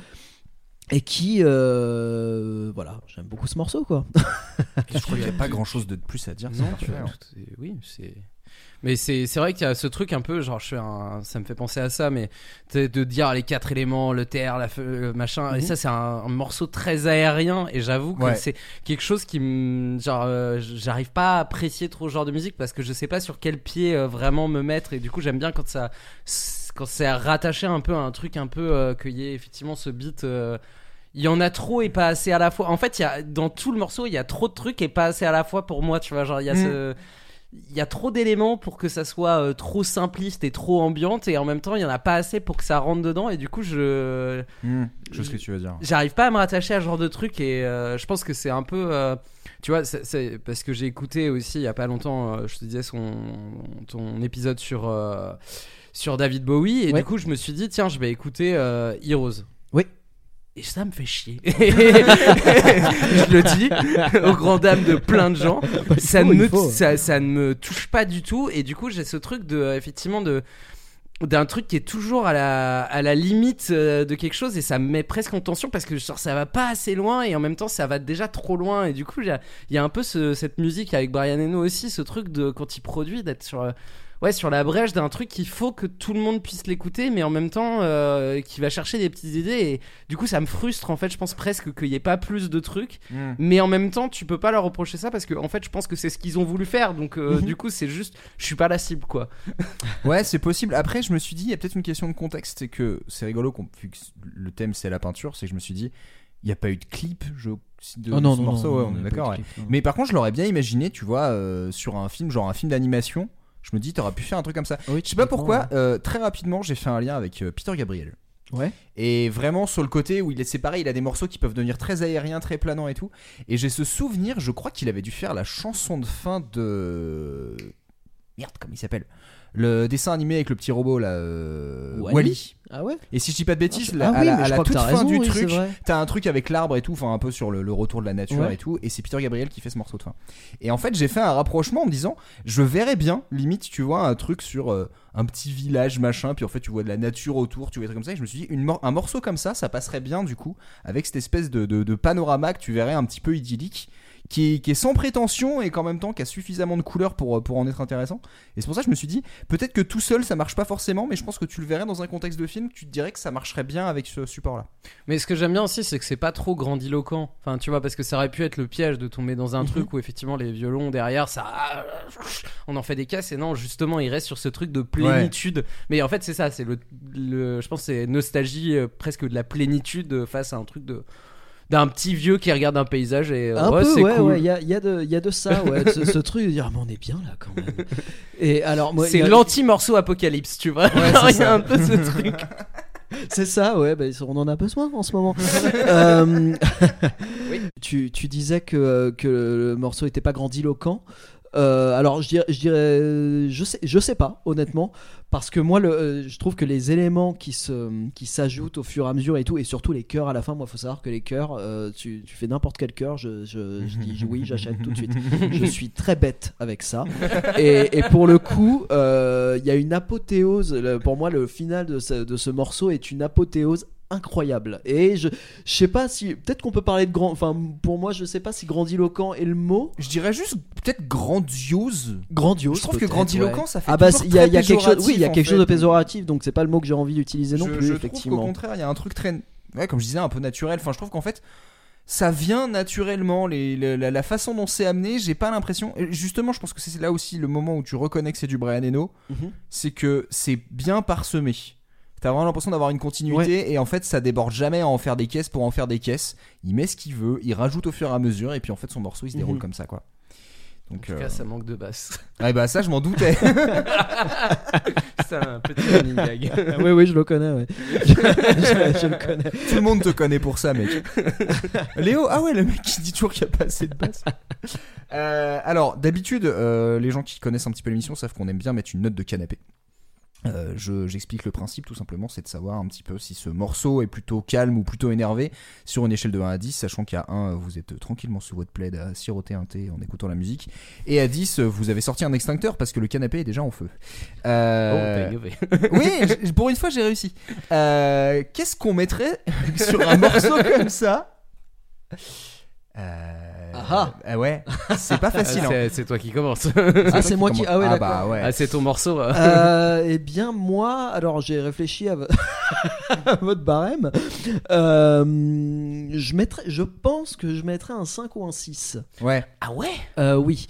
et qui euh, voilà j'aime beaucoup ce morceau quoi Je crois qu'il n'y a pas grand chose de plus à dire. Non, parfait, hein. tout oui, c'est. Mais c'est c'est vrai qu'il y a ce truc un peu, genre, je fais un, ça me fait penser à ça, mais de dire les quatre éléments, le terre, la feu, le machin, et Mhm. ça, c'est un, un morceau très aérien, et j'avoue que Ouais. c'est quelque chose qui me. Genre, euh, j'arrive pas à apprécier trop ce genre de musique parce que je sais pas sur quel pied euh, vraiment me mettre, et du coup, j'aime bien quand ça. Quand c'est rattaché un peu à un truc un peu. euh, qu'il y ait effectivement ce beat. euh, il y en a trop et pas assez à la fois. En fait, il y a, dans tout le morceau, il y a trop de trucs et pas assez à la fois pour moi, tu vois. Genre, il y a Mm. ce. Il y a trop d'éléments pour que ça soit euh, trop simpliste et trop ambiante, et en même temps, il y en a pas assez pour que ça rentre dedans, et du coup, je. Hmm, je sais ce que tu veux dire. J'arrive pas à me rattacher à ce genre de truc, et euh, je pense que c'est un peu. euh, tu vois, c'est- c'est parce que j'ai écouté aussi il y a pas longtemps, euh, je te disais, son, ton épisode sur, euh, sur David Bowie, et Ouais. du coup, je me suis dit, tiens, je vais écouter euh, Heroes. Oui. Et ça me fait chier. je le dis aux grandes dames de plein de gens. ça, faut, ne me, ça, ça ne me touche pas du tout. Et du coup, j'ai ce truc de, euh, effectivement, de d'un truc qui est toujours à la, à la limite euh, de quelque chose et ça me met presque en tension parce que genre, ça va pas assez loin et en même temps ça va déjà trop loin et du coup il y a, il y a un peu ce- cette musique avec Brian Eno aussi ce truc de quand il produit d'être sur ouais sur la brèche d'un truc qu'il faut que tout le monde puisse l'écouter mais en même temps euh, qui va chercher des petites idées et du coup ça me frustre en fait je pense presque qu'il y ait pas plus de trucs Hmm. mais en même temps tu peux pas leur reprocher ça parce que en fait je pense que c'est ce qu'ils ont voulu faire donc euh, Mhm. du coup c'est juste je suis pas la cible quoi Ouais, c'est possible. Après, je me suis dit, il y a peut-être une question de contexte, c'est que c'est rigolo, qu'on- vu que le thème c'est la peinture, c'est que je me suis dit, il n'y a pas eu de clip je, de, Oh non, ce non, morceau, non, ouais, on est d'accord. ouais. Mais par contre, je l'aurais bien imaginé, tu vois, euh, sur un film, genre un film d'animation. Je me dis, t'aurais pu faire un truc comme ça. Oui, Je sais pas pourquoi, euh, très rapidement, j'ai fait un lien avec euh, Peter Gabriel. Ouais. Et vraiment sur le côté où il est séparé, il a des morceaux qui peuvent devenir très aériens, très planants et tout. Et j'ai ce souvenir, je crois qu'il avait dû faire la chanson de fin de Merde, comment il s'appelle? Le dessin animé avec le petit robot là. euh, Wall-E. Ah ouais Et si je dis pas de bêtises, Ah, ah à oui, la, à la toute fin raison, du oui, truc, t'as un truc avec l'arbre et tout, enfin un peu sur le, le retour de la nature Ouais. et tout, et c'est Peter Gabriel qui fait ce morceau de fin. Et en fait, j'ai fait un rapprochement en me disant, je verrais bien, limite, tu vois, un truc sur euh, un petit village machin, puis en fait, tu vois de la nature autour, tu vois des trucs comme ça, et je me suis dit, une mor- un morceau comme ça, ça passerait bien du coup, avec cette espèce de, de, de panorama que tu verrais un petit peu idyllique. Qui est, qui est sans prétention et qu'en même temps qui a suffisamment de couleurs pour, pour en être intéressant. Et c'est pour ça que je me suis dit, peut-être que tout seul ça marche pas forcément, mais je pense que tu le verrais dans un contexte de film, tu te dirais que ça marcherait bien avec ce support-là. Mais ce que j'aime bien aussi, c'est que c'est pas trop grandiloquent. Enfin, tu vois, parce que ça aurait pu être le piège de tomber dans un truc où effectivement les violons derrière, ça, on en fait des casses. Et non, justement, il reste sur ce truc de plénitude. Mais en fait, c'est ça, c'est le, le, je pense, c'est nostalgie euh, presque de la plénitude euh, face à un truc de d'un petit vieux qui regarde un paysage et euh, Un ouais, peu, ouais, cool. ouais, il y a, y, a de- y a de ça, ouais, ce, ce truc de dire, ah, mais on est bien là quand même. Et alors, moi, c'est a- l'anti-morceau apocalypse, tu vois. il y a un peu ce truc. C'est ça, ouais, bah, on en a besoin en ce moment. Euh, tu, tu disais que, que le morceau était pas grandiloquent. Euh, alors je dirais, je dirais, je sais, je sais pas honnêtement, parce que moi, le, euh, je trouve que les éléments qui se, qui s'ajoutent au fur et à mesure et tout, et surtout les chœurs à la fin, moi, faut savoir que les chœurs, euh, tu, tu fais n'importe quel chœur, je, je, je dis oui, j'achète tout de suite. Je suis très bête avec ça. Et, et pour le coup, euh, il y a une apothéose. Pour moi, le final de ce, de ce morceau est une apothéose incroyable. Et je, je sais pas si, peut-être qu'on peut parler de grand, enfin, pour moi, je sais pas si grandiloquent est le mot. Je dirais juste peut-être grandiose. Grandiose. Je trouve que grandiloquent, ouais. ça fait Ah bah, il y a, y quelque chose, oui, il y a quelque chose de péjoratif, donc c'est pas le mot que j'ai envie d'utiliser non je, plus, je effectivement. trouve qu'au contraire, il y a un truc très, ouais, comme je disais, un peu naturel. Enfin, je trouve qu'en fait, ça vient naturellement. Les, la, la façon dont c'est amené, j'ai pas l'impression. Justement, je pense que c'est là aussi le moment où tu reconnais que c'est du Brian Eno, Mhm. c'est que c'est bien parsemé. T'as vraiment l'impression d'avoir une continuité et en fait ça déborde jamais à en faire des caisses pour en faire des caisses. Il met ce qu'il veut, il rajoute au fur et à mesure et puis en fait son morceau il se déroule Mhm. comme ça quoi. En Donc tout euh, cas, ça manque de basse. ouais, bah ça je m'en doutais. c'est un petit running gag. oui, oui, je le connais, ouais. je, je- je le connais. Tout le monde te connaît pour ça, mec. Léo, ah ouais, le mec qui dit toujours qu'il n'y a pas assez de basse. Euh, alors, d'habitude, euh, les gens qui connaissent un petit peu l'émission savent qu'on aime bien mettre une note de canapé. Euh, je- J'explique le principe tout simplement, c'est de savoir un petit peu si ce morceau est plutôt calme ou plutôt énervé sur une échelle de 1 à 10, sachant qu'à 1, vous êtes tranquillement sous votre plaid à siroter un thé en écoutant la musique, et à 10, vous avez sorti un extincteur parce que le canapé est déjà en feu. Oh, Euh, innové. oui, pour une fois j'ai réussi. Euh, Qu'est-ce qu'on mettrait sur un morceau comme ça? Euh... Ah ah ouais, c'est pas facile. hein. c'est- c'est toi qui commence. Ah, c'est moi qui. Ah ouais, ah d'accord. bah ouais. Ah, c'est ton morceau. euh. Euh, eh bien, moi, alors j'ai réfléchi à, vo- à votre barème. Euh, je, mettrais, je pense que je mettrais un 5 ou un 6. Ouais. Ah ouais? Euh, oui.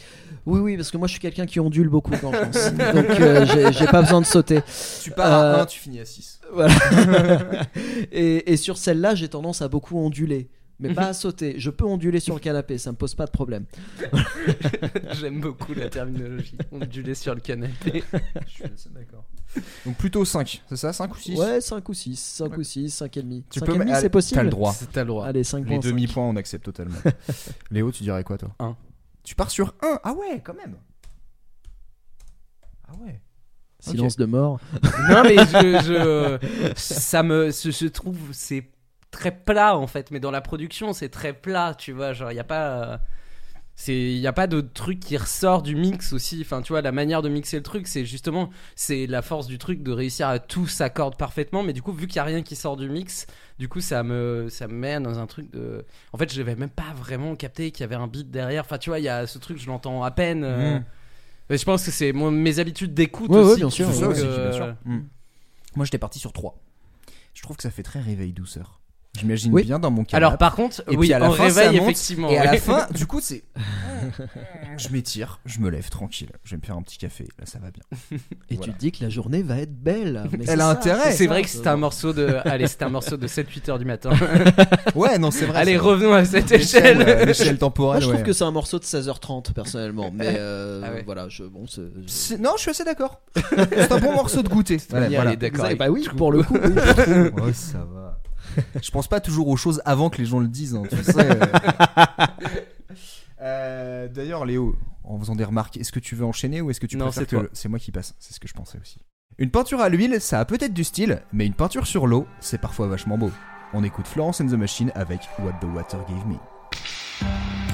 Oui, oui, parce que moi je suis quelqu'un qui ondule beaucoup quand je pense. Donc euh, j'ai- j'ai pas besoin de sauter. Tu pars à Euh, 1, tu finis à 6. Voilà. et, et sur celle-là, j'ai tendance à beaucoup onduler. Mais pas à sauter. Je peux onduler sur le canapé, ça me pose pas de problème. J'aime beaucoup la terminologie. Onduler sur le canapé. Je suis assez d'accord. Donc plutôt 5, c'est ça 5 ou 6 Ouais, 5 ou 6, 5 ou 6, 5 et demi. Tu 5 peux et demi, c'est possible T'as le droit. T'as le droit. Allez, 5 Les demi-points, on accepte totalement. Léo, tu dirais quoi toi Un. Tu pars sur 1 Ah ouais, quand même. Ah ouais. Silence de mort. Non mais je, je ça me je, je trouve c'est très plat en fait mais dans la production c'est très plat tu vois genre il y a pas euh, c'est il y a pas de truc qui ressort du mix aussi enfin tu vois la manière de mixer le truc c'est justement c'est la force du truc de réussir à tout s'accorde parfaitement mais du coup vu qu'il y a rien qui sort du mix du coup ça me ça me met dans un truc de en fait je n'avais même pas vraiment capté qu'il y avait un beat derrière enfin tu vois il y a ce truc je l'entends à peine euh, Mhm. mais je pense que c'est mes habitudes d'écoute Ouais, ouais, aussi bien sûr, ça ouais, aussi, bien sûr. Mm. Moi j'étais parti sur 3. Je trouve que ça fait très réveil douceur. J'imagine Oui. bien dans mon canapé. Alors par contre, Et oui, puis à la en fin, ça réveil, monte, effectivement. Et à la fin, du coup, c'est. Je m'étire, je me lève tranquille. Je vais me faire un petit café. Là, ça va bien. Et Voilà. tu te dis que la journée va être belle. Mais Elle c'est a ça, intérêt. c'est vrai que c'était un morceau de. Allez, c'était un morceau de 7-8 heures du matin. Ouais, non, c'est vrai. Allez, c'est revenons à cette échelle. L'échelle temporelle. Moi, je trouve ouais. que c'est un morceau de 16h30 personnellement, mais euh, Ah ouais. voilà, je bon, c'est- C'est- Non, je suis assez d'accord. c'est un bon morceau de goûter. Voilà, Allez, voilà. Bah oui, pour le coup. oui. Ouais, ça va. Je pense pas toujours aux choses avant que les gens le disent, hein, tu sais. euh. Euh, D'ailleurs, Léo, en faisant des remarques. Est-ce que tu veux enchaîner ou est-ce que tu Non, préfères c'est que c'est moi qui passe? C'est ce que je pensais aussi. Une peinture à l'huile, ça a peut-être du style, mais une peinture sur l'eau, c'est parfois vachement beau. On écoute Florence and the Machine avec What the Water Gave Me.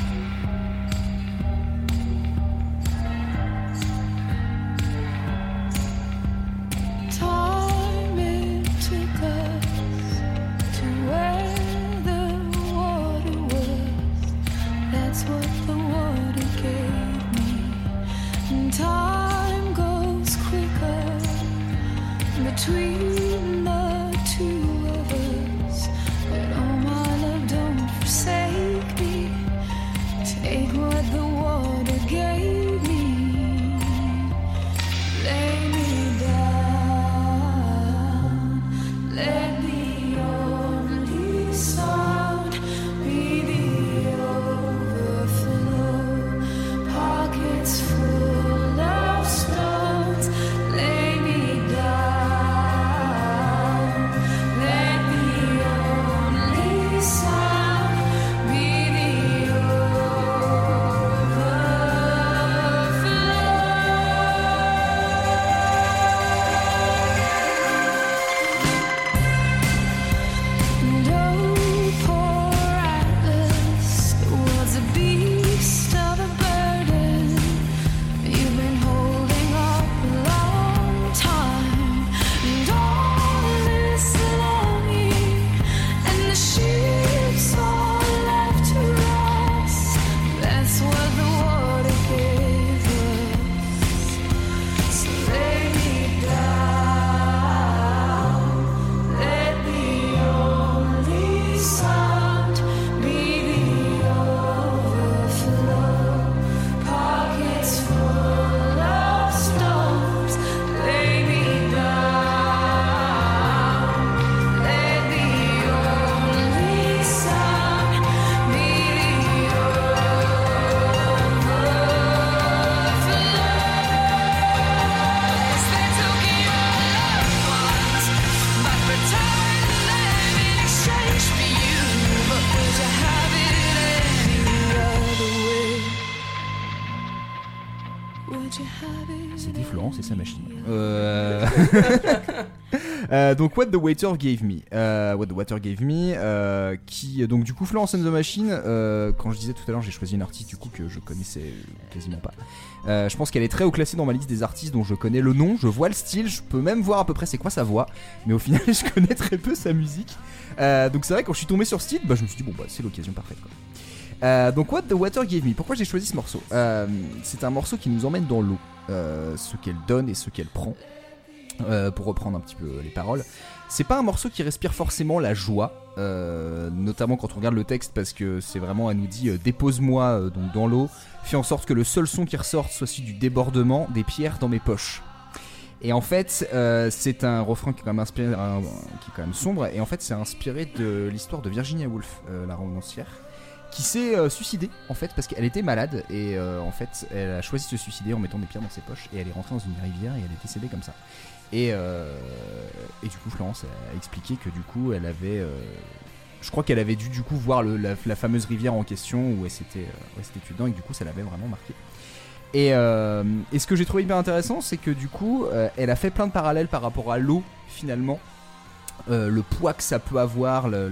Between the two of us. But oh my love, don't forsake me. Take what the water gave me. Lay me down. Let donc What the Waiter Gave Me, Euh, What the Water Gave Me, euh, qui donc du coup Florence and the Machine. euh, quand je disais tout à l'heure, j'ai choisi une artiste du coup que je connaissais quasiment pas. Euh, je pense qu'elle est très haut classée dans ma liste des artistes dont je connais le nom, je vois le style, je peux même voir à peu près c'est quoi sa voix, mais au final je connais très peu sa musique. Euh, donc c'est vrai quand je suis tombé sur ce bah, je me suis dit bon bah c'est l'occasion parfaite quoi. Euh, donc What the Water Gave Me, pourquoi j'ai choisi ce morceau? Euh, C'est un morceau qui nous emmène dans l'eau, euh, ce qu'elle donne et ce qu'elle prend. Euh, pour reprendre un petit peu les paroles, c'est pas un morceau qui respire forcément la joie, euh, notamment quand on regarde le texte parce que c'est vraiment, elle nous dit euh, dépose-moi donc dans l'eau, fais en sorte que le seul son qui ressorte soit celui du débordement des pierres dans mes poches. Et en fait, c'est un refrain qui est quand même inspiré, qui est quand même sombre, et en fait, c'est inspiré de l'histoire de Virginia Woolf, la romancière, qui s'est suicidée en fait parce qu'elle était malade et en fait, elle a choisi de se suicider en mettant des pierres dans ses poches et elle est rentrée dans une rivière et elle est décédée comme ça. Et, euh, et du coup, Florence a expliqué que du coup, elle avait. euh, je crois qu'elle avait dû du coup voir la, fameuse rivière en question où elle s'était euh, dedans et que du coup, ça l'avait vraiment marqué. Et, ce que j'ai trouvé hyper intéressant, c'est que du coup, elle a fait plein de parallèles par rapport à l'eau finalement. Le poids que ça peut avoir, la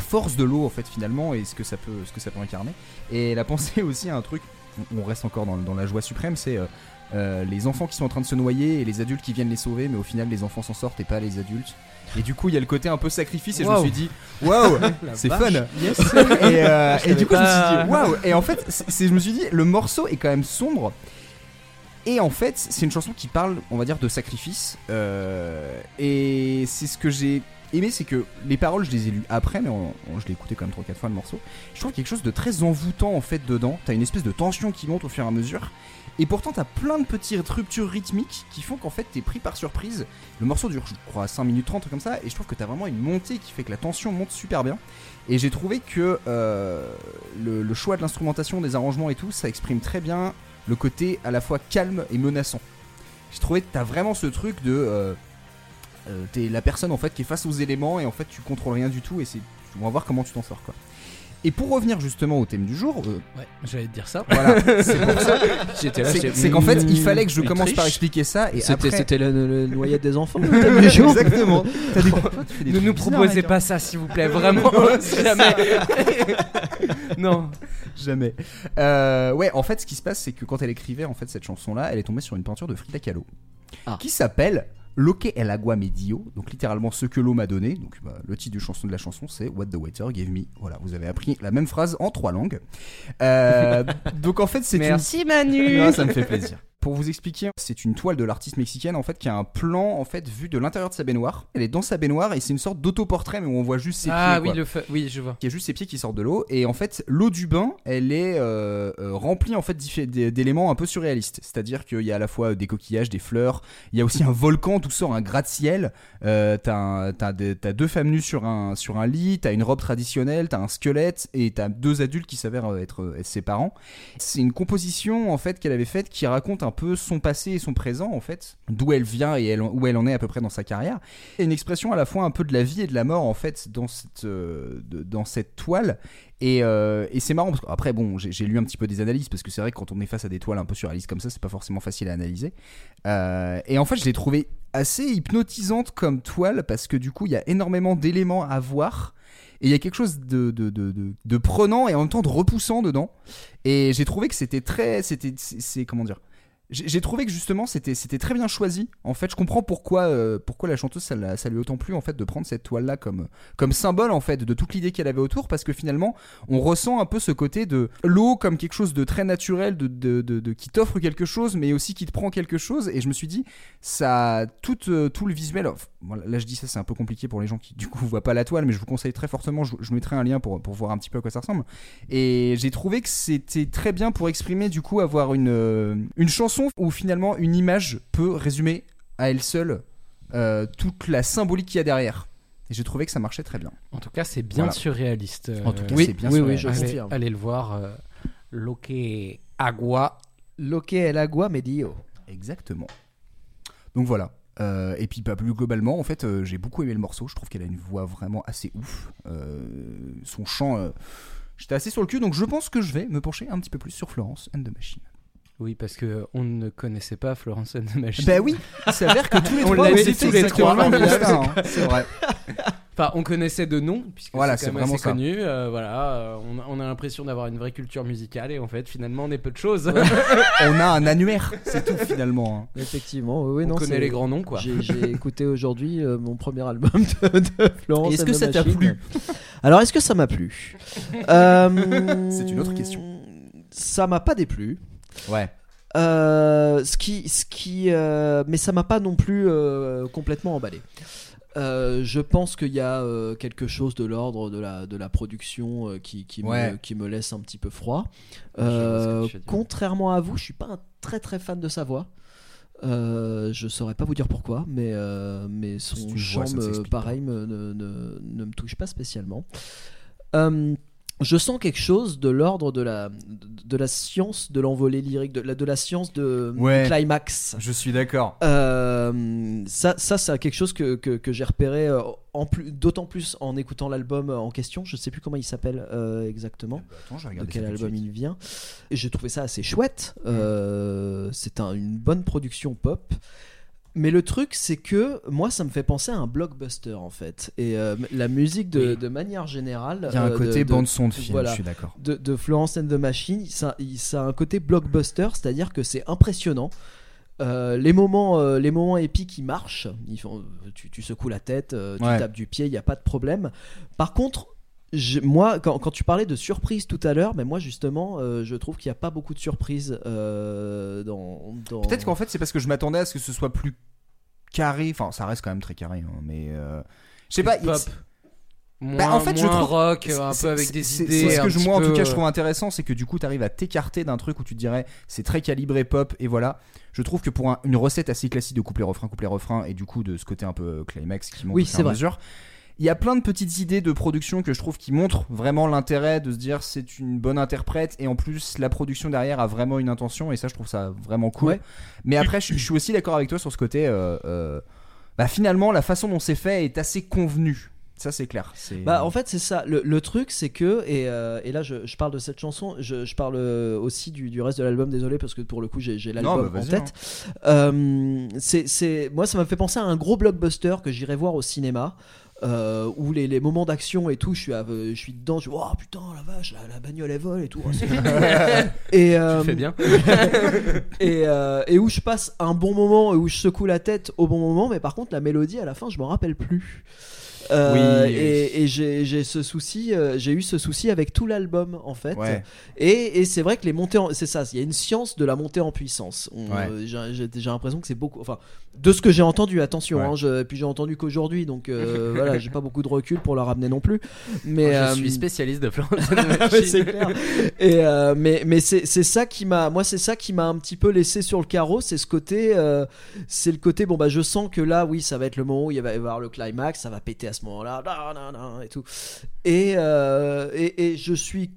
force de l'eau en fait finalement et ce que ça peut, ce que ça peut incarner. Et elle a pensé aussi à un truc, on- reste encore dans la joie suprême, c'est euh, les enfants qui sont en train de se noyer et les adultes qui viennent les sauver, mais au final les enfants s'en sortent et pas les adultes. Et du coup il y a le côté un peu sacrifice et je me suis dit waouh c'est fun. Et, euh, et du coup je me suis dit waouh et en fait je me suis dit le morceau est quand même sombre. Et en fait, c'est une chanson qui parle, on va dire, de sacrifice. euh, et c'est ce que j'ai aimé, c'est que les paroles, je les ai lues après, mais je l'ai écouté quand même 3-4 fois le morceau. Je trouve quelque chose de très envoûtant en fait dedans. T'as une espèce de tension qui monte au fur et à mesure. Et pourtant, t'as plein de petites ruptures rythmiques qui font qu'en fait, t'es pris par surprise. Le morceau dure, je crois, 5 minutes 30, comme ça. Et je trouve que t'as vraiment une montée qui fait que la tension monte super bien. Et j'ai trouvé que euh, le, le choix de l'instrumentation, des arrangements et tout, ça exprime très bien le côté à la fois calme et menaçant. J'ai trouvé que t'as vraiment ce truc de. euh, euh, t'es la personne en fait qui est face aux éléments et en fait tu contrôles rien du tout et c'est. On va voir comment tu t'en sors quoi. Et pour revenir justement au thème du jour, euh, Ouais, j'allais te dire ça. voilà, c'est pour ça. J'étais là, C'est qu'en fait, il fallait que je commence par expliquer ça et C'était après. c'était le, le des enfants. le. Exactement. Des- Ne nous proposez pas ça, s'il vous plaît, vraiment. jamais. non. Jamais. Euh, ouais, en fait, ce qui se passe, c'est que quand elle écrivait en fait cette chanson-là, elle est tombée sur une peinture de Frida Kahlo Ah. qui s'appelle Loque el agua medio, donc littéralement ce que l'eau m'a donné. Donc bah, le titre du chanson de la chanson, c'est What the waiter gave me. Voilà, vous avez appris la même phrase en trois langues. Euh, donc en fait, c'est une Merci Manu. non, ça me fait plaisir. Pour vous expliquer, c'est une toile de l'artiste mexicaine en fait qui a un plan en fait vu de l'intérieur de sa baignoire. Elle est dans sa baignoire et c'est une sorte d'autoportrait mais où on voit juste ses ah pieds. oui, quoi. le fa- oui, je vois. Il y a juste ses pieds qui sortent de l'eau et en fait l'eau du bain elle est euh, euh, remplie en fait d'éléments un peu surréalistes. C'est-à-dire qu'il y a à la fois des coquillages, des fleurs, il y a aussi un volcan d'où sort un gratte-ciel. Euh, t'as t'as deux femmes nues sur un sur un lit, t'as une robe traditionnelle, t'as un squelette et t'as deux adultes qui s'avèrent euh, être, euh, être ses parents. C'est une composition en fait qu'elle avait faite qui raconte un peu son passé et son présent en fait, d'où elle vient et où elle en est à peu près dans sa carrière. Et une expression à la fois un peu de la vie et de la mort en fait dans cette euh, dans cette toile. Et, euh, et c'est marrant parce qu'après bon j'ai lu un petit peu des analyses parce que c'est vrai que quand on est face à des toiles un peu surréalistes comme ça c'est pas forcément facile à analyser. Euh, et en fait je l'ai trouvé assez hypnotisante comme toile parce que du coup il y a énormément d'éléments à voir. Et il y a quelque chose de, de, prenant et en même temps de repoussant dedans. Et j'ai trouvé que c'était très. C'était. C'est. Comment dire j'ai trouvé que justement c'était c'était très bien choisi. En fait, je comprends pourquoi euh, pourquoi la chanteuse ça, lui a autant plu en fait de prendre cette toile là comme comme symbole en fait de toute l'idée qu'elle avait autour parce que finalement on ressent un peu ce côté de l'eau comme quelque chose de très naturel de, de, de- qui t'offre quelque chose mais aussi qui te prend quelque chose et je me suis dit ça tout euh, tout le visuel là je dis ça c'est un peu compliqué pour les gens qui du coup voient pas la toile mais je vous conseille très fortement je, je mettrai un lien pour pour voir un petit peu à quoi ça ressemble et j'ai trouvé que c'était très bien pour exprimer du coup avoir une euh, une chanson où finalement une image peut résumer à elle seule euh, toute la symbolique qu'il y a derrière et j'ai trouvé que ça marchait très bien En tout cas, c'est bien Voilà. surréaliste. euh, En tout cas, Oui, c'est bien oui, sûr. oui, je allez, allez le voir. euh, Loque Agua. Loque el agua medio. Exactement. Donc voilà. Euh, et puis pas plus globalement, en fait, euh, j'ai beaucoup aimé le morceau. Je trouve qu'elle a une voix vraiment assez ouf. Euh, son chant, euh, j'étais assez sur le cul, donc je pense que je vais me pencher un petit peu plus sur Florence and the Machine. Oui, parce que on ne connaissait pas Florence and the Machine. Bah oui, il s'avère que tous les On trois, l'a dit tous les trois. hein. C'est vrai. Enfin, on connaissait de nom, puisque Voilà, c'est vraiment assez ça. connu. euh, voilà, euh, on a, on a l'impression d'avoir une vraie culture musicale et en fait, finalement, on est peu de choses. On a un annuaire, c'est tout finalement. hein. Effectivement, oui, oui, on non, connaît c'est- les grands noms, quoi. J'ai j'ai écouté aujourd'hui euh, mon premier album de, de Florence. Est-ce and que the ça t'a Machine. plu? Alors, est-ce que ça m'a plu? Euh, C'est une autre question. Ça m'a pas déplu. Ouais. Euh, ce qui, ce qui, euh, mais ça m'a pas non plus euh, complètement emballé. Je pense qu'il y a quelque chose de l'ordre de la, de la production qui, qui, Ouais. me, qui me laisse un petit peu froid. Contrairement à vous, je suis pas un très très fan de sa voix. Euh, je saurais pas vous dire pourquoi, mais, euh, mais son chant, me- pareil, me- ne, ne- ne me touche pas spécialement. Euh, je sens quelque chose de l'ordre de la, de la science de l'envolée lyrique, de la, de la science de, Ouais. du climax. Je suis d'accord. Euh, ça, ça c'est quelque chose que, que, que j'ai repéré euh, en plus, d'autant plus en écoutant l'album en question. Je sais plus comment il s'appelle euh, exactement Bah, Attends, je vais de quel de album il vient. J'ai trouvé ça assez chouette. Euh, c'est un- une bonne production pop. Mais le truc, c'est que moi, ça me fait penser à un blockbuster en fait. Et euh, la musique, de, Oui. de manière générale, Il y a un euh, côté de- de- bande son de film, voilà. je suis d'accord. de, de Florence and the Machine, ça, ça a un côté blockbuster, c'est-à-dire que c'est impressionnant. Euh, les moments, les moments épiques, ils marchent. Ils font, tu, tu secoues la tête, tu Ouais. tapes du pied, il n'y a pas de problème. Par contre, je- moi, quand, quand tu parlais de surprise tout à l'heure, mais moi justement, euh, je trouve qu'il n'y a pas beaucoup de surprises euh, dans. dans- Peut-être qu'en fait, c'est parce que je m'attendais à ce que ce soit plus carré. Enfin, ça reste quand même très carré, hein, mais euh, je sais pas. Pop. Moins, Bah, en fait, je trouve- rock, un peu avec des c'est- idées. C'est ce que je, moi, en tout cas, je trouve intéressant, c'est que du coup, tu arrives à t'écarter d'un truc où tu te dirais c'est très calibré pop, et voilà. Je trouve que pour un- une recette assez classique de couplet-refrain, couplet-refrain, et du coup, de ce côté un peu climax qui monte Oui, au fur et à vrai. Il y a plein de petites idées de production que je trouve qui montrent vraiment l'intérêt de se dire c'est une bonne interprète, et en plus, la production derrière a vraiment une intention, et ça, je trouve ça vraiment cool. Ouais. Mais après, je, je suis aussi d'accord avec toi sur ce côté. euh, euh, bah, finalement, la façon dont c'est fait est assez convenue. Ça c'est clair. Bah en fait c'est ça. Le, le truc c'est que et, euh, et là je, je parle de cette chanson, je, je parle aussi du, du reste de l'album. Désolé parce que pour le coup j'ai l'album bah, en tête. Euh, c'est moi ça m'a fait penser à un gros blockbuster que j'irais voir au cinéma. Euh, où les, les moments d'action et tout, je suis, à- je suis dedans, je suis, oh putain la vache, la, la bagnole elle vole et tout. oh, c'est et, euh, Tu fais bien. et, euh, et où je passe un bon moment et où je secoue la tête au bon moment, mais par contre la mélodie à la fin je m'en rappelle plus. Euh, Oui, oui. et, et j'ai ce souci, euh, j'ai eu ce souci avec tout l'album en fait. Ouais. Et, et c'est vrai que les montées, en- c'est ça, il y a une science de la montée en puissance. Ouais. euh, j'ai- l'impression que c'est beaucoup, enfin, de ce que j'ai entendu, attention, Ouais. hein, je- puis j'ai entendu qu'aujourd'hui, donc voilà, j'ai pas beaucoup de recul pour la ramener non plus. Mais je euh, suis spécialiste de Machine. c'est clair. Et mais mais c'est c'est ça qui m'a moi c'est ça qui m'a un petit peu laissé sur le carreau, c'est ce côté c'est le côté bon bah je sens que là oui ça va être le moment où il va y avoir le climax, ça va péter à ce moment-là, et tout. Et, euh, et et je suis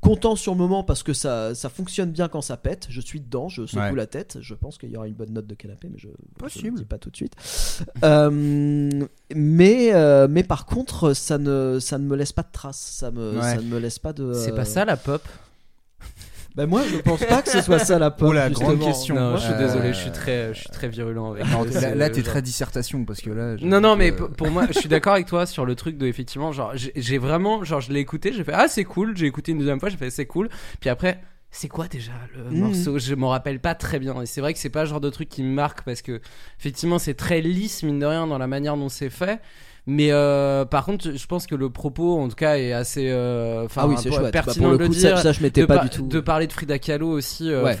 content sur le moment parce que ça, ça fonctionne bien quand ça pète. Je suis dedans, je secoue Ouais. la tête. Je pense qu'il y aura une bonne note de canapé, mais je ne dis pas tout de suite. Euh, mais, euh, mais par contre, ça ne, ça ne me laisse pas de traces. Ça, me, Ouais. ça ne me laisse pas de. C'est pas ça la pop? Ben moi, je pense pas que ce soit ça la. Oh la grande justement. question. Non, je suis désolé, je suis très, je suis très virulent avec. Non, euh, là, là, t'es très dissertation parce que là. Non, non, mais euh, pour moi, je suis d'accord avec toi sur le truc de effectivement, genre, j'ai vraiment, genre, je l'ai écouté, j'ai fait ah c'est cool, j'ai écouté une deuxième fois, j'ai fait c'est cool, puis après. C'est quoi déjà le Mhm. morceau? Je m'en rappelle pas très bien. Et c'est vrai que c'est pas le genre de truc qui me marque parce que effectivement c'est très lisse mine de rien dans la manière dont c'est fait. Mais euh, par contre, je pense que le propos, en tout cas, est assez, euh, enfin, Ah oui, c'est chouette. Bah, pertinent pour le de coup, le ça, dire. ça, je m'étais pas du tout. de parler de Frida Kahlo aussi, euh, Ouais.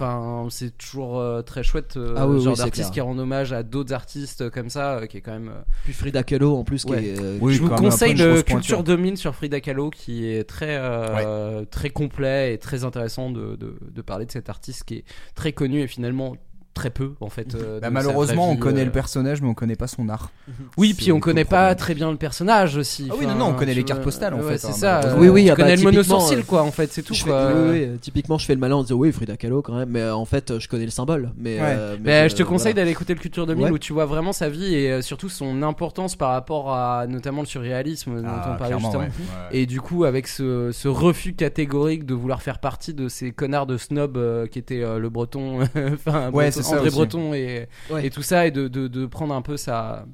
c'est toujours euh, très chouette, euh, Ah oui, oui, genre c'est d'artiste qui rend hommage à d'autres artistes comme ça, euh, qui est quand même. euh, Puis Frida Kahlo en plus, qui Ouais. est. euh, Oui, je vous conseille le Culture pointure. 2000 sur Frida Kahlo qui est très euh, très complet et très intéressant de, de, de parler de cet artiste qui est très connu et finalement très peu en fait. euh, bah, malheureusement, on connaît euh. le personnage, mais on connaît pas son art. Oui, puis on connaît pas problème. très bien le personnage aussi. Ah oui, non, non, on connaît les cartes postales, en ouais, fait, C'est hein, ça. malheureusement. Oui, oui, tu ah bah, connais le mono typiquement, sourcil euh, quoi en fait, c'est tout je quoi. fais- oui, oui, typiquement, je fais le malin en disant oui, Frida Kahlo quand même, mais euh, en fait, euh, je connais le symbole. Mais, Ouais. euh, mais Ben, je te conseille voilà. d'aller écouter le Culture 2000 Ouais. où tu vois vraiment sa vie et euh, surtout son importance par rapport à notamment le surréalisme dont Ah, on parlait justement. Et du coup, avec ce, refus catégorique de vouloir faire partie de ces connards de snob euh, qui étaient euh, le Breton, enfin Ouais, c'est ça André aussi. Breton et, Ouais. et tout ça, et de, de, de prendre un peu sa.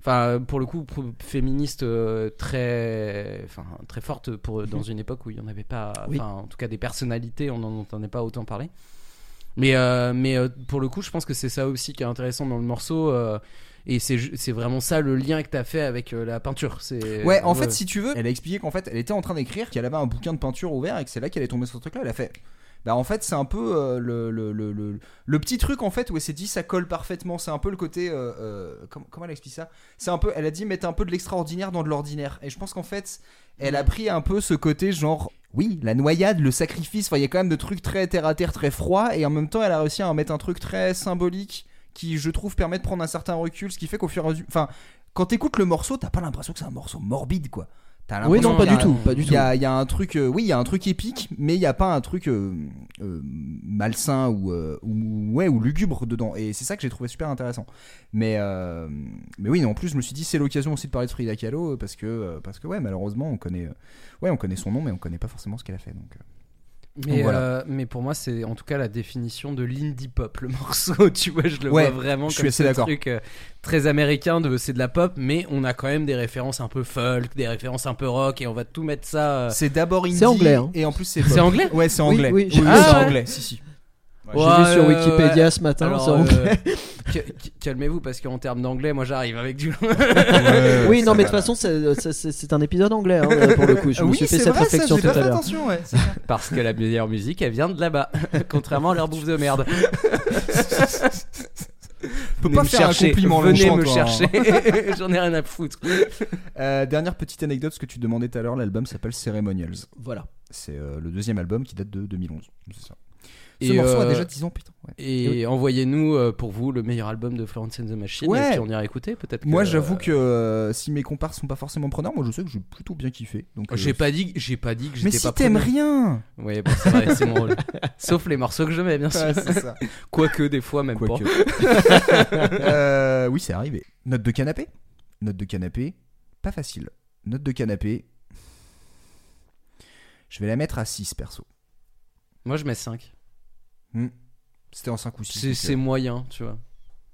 Enfin, pour le coup, féministe euh, très, enfin, très forte pour, dans une époque où il n'y en avait pas. Oui. Enfin, en tout cas, des personnalités, on n'en entendait pas autant parler. Mais, euh, mais euh, pour le coup, je pense que c'est ça aussi qui est intéressant dans le morceau. euh, et c'est vraiment ça le lien que tu as fait avec euh, la peinture. C'est Ouais, en fait, si tu veux, elle a expliqué qu'en fait, elle était en train d'écrire, qu'elle avait un bouquin de peinture ouvert et que c'est là qu'elle est tombée sur ce truc-là. Elle a fait. Bah, en fait, c'est un peu euh, le, le, le, le, petit truc en fait où elle s'est dit ça colle parfaitement. C'est un peu le côté. euh, euh, comment, elle explique ça? C'est un peu. Elle a dit mettre un peu de l'extraordinaire dans de l'ordinaire. Et je pense qu'en fait, elle a pris un peu ce côté genre. Oui, la noyade, le sacrifice. Enfin, il y a quand même de trucs très terre à terre, très froid. Et en même temps, elle a réussi à mettre un truc très symbolique qui, je trouve, permet de prendre un certain recul. Ce qui fait qu'au fur et à mesure. Enfin, quand t'écoutes le morceau, t'as pas l'impression que c'est un morceau morbide, quoi. Oui, non, pas du tout, pas du Il tout. y a, il y a un truc, euh, oui, il y a un truc épique, mais il n'y a pas un truc euh, euh, malsain ou, ou, ouais, ou lugubre dedans. Et c'est ça que j'ai trouvé super intéressant. Mais, mais oui, en plus, je me suis dit, c'est l'occasion aussi de parler de Frida Kahlo, parce que, parce que ouais, malheureusement, on connaît, ouais, on connaît son nom, mais on connaît pas forcément ce qu'elle a fait. Donc. Mais, Donc voilà. euh, mais pour moi, c'est en tout cas la définition de l'indie pop, le morceau. Tu vois, je le Ouais, vois vraiment je suis comme assez ce d'accord. truc euh, très américain de c'est de la pop, mais on a quand même des références un peu folk, des références un peu rock, et on va tout mettre ça. euh, C'est d'abord indie. C'est anglais, hein. Et en plus, c'est C'est anglais Ouais, c'est anglais. oui, vu c'est anglais. Si, si. J'ai Ouais, vu sur ouais, Wikipédia ouais. ce matin. Alors, euh, ca- ca- calmez-vous parce qu'en termes d'anglais, moi j'arrive avec du. oui, non, mais de toute façon, c'est- c'est un épisode anglais hein, pour le coup. Je me oui, suis fait cette vrai, réflexion ça, tout à l'heure. attention, ouais. parce que la meilleure musique, elle vient de là-bas. Contrairement à leur bouffe de merde. Peut Venez pas me faire chercher, un compliment Venez Longchamp, me toi, hein. chercher. J'en ai rien à foutre. Euh, dernière petite anecdote, ce que tu demandais tout à l'heure, l'album s'appelle Ceremonials. Voilà. C'est euh, le deuxième album qui date de 2011. C'est ça. Ce Et, morceau a euh, déjà 10 ans, putain. ouais. Et envoyez-nous euh, pour vous le meilleur album de Florence and the Machine. Ouais. Et puis on ira écouter peut-être. Moi, que- j'avoue que euh, si mes comparses sont pas forcément preneurs, moi je sais que j'ai plutôt bien kiffé. Donc, J'ai pas dit, j'ai pas dit que Mais j'étais si pas. t'aimes rien Oui, bon, c'est vrai, c'est mon rôle. Sauf les morceaux que je mets, bien sûr. Ouais, ça. Quoique des fois même Quoique. pas. Euh, oui, c'est arrivé. Note de canapé Note de canapé, pas facile. note de canapé. Je vais la mettre à 6 perso. Moi, je mets 5. C'était en 5 ou 6. C'est c'est moyen, tu vois.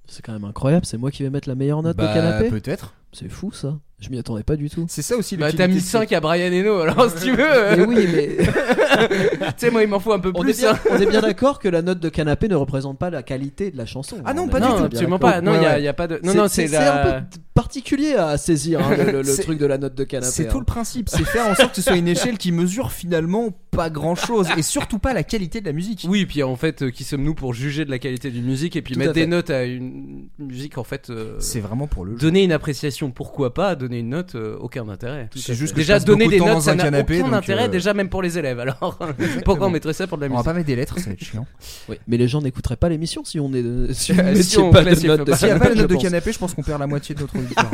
C'est quand même incroyable, c'est moi qui vais mettre la meilleure note bah, de canapé Peut-être. C'est fou ça. Je m'y attendais pas du tout. C'est ça aussi Bah, t'as mis de- 5 à Brian Eno, alors si tu veux. euh, Mais oui, mais tu sais, moi, il m'en faut un peu on est plus. bien, hein. on est bien d'accord que la note de canapé ne représente pas la qualité de la chanson. Ah non, On est pas du bien tout, d'accord. absolument pas. Non, il Ouais, y, a- ouais. y a pas de. Non, non, c'est c'est la. un peu particulier à saisir hein, le, le- le C'est- truc de la note de canapé. C'est hein. tout le principe, c'est faire en sorte que ce soit une échelle qui mesure finalement pas grand chose et surtout pas la qualité de la musique. Oui, puis en fait, euh, qui sommes-nous pour juger de la qualité d'une musique et puis Tout mettre à fait. des notes à une musique en fait. euh, C'est vraiment pour le jeu. Donner une appréciation, pourquoi pas Donner une note, euh, aucun intérêt. C'est juste que Déjà, je donner de des notes, dans ça un n'a canapé, aucun intérêt, euh, déjà même pour les élèves. Alors, pourquoi on mettrait ça pour de la On va musique pas mettre des lettres, ça va être chiant. Oui, mais les gens n'écouteraient pas l'émission si on est si Si on pas de classifie note de pas. S'il n'y a pas je note de canapé, je pense qu'on perd la moitié de notre auditoire.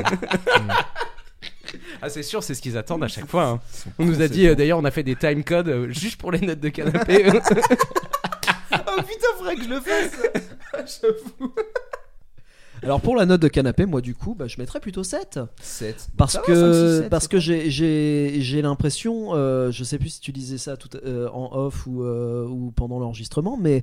Ah, c'est sûr, c'est ce qu'ils attendent à chaque fois. hein. On nous a dit, euh, d'ailleurs, on a fait des time codes euh, juste pour les notes de canapé. Oh putain, faudrait que je le fasse. Alors pour la note de canapé, moi du coup, bah, je mettrais plutôt 7. 7. Parce Ça va, que, 5, 6, 7, parce c'est que j'ai, j'ai, j'ai l'impression, euh, je sais plus si tu disais ça tout, euh, en off ou, euh, ou pendant l'enregistrement, mais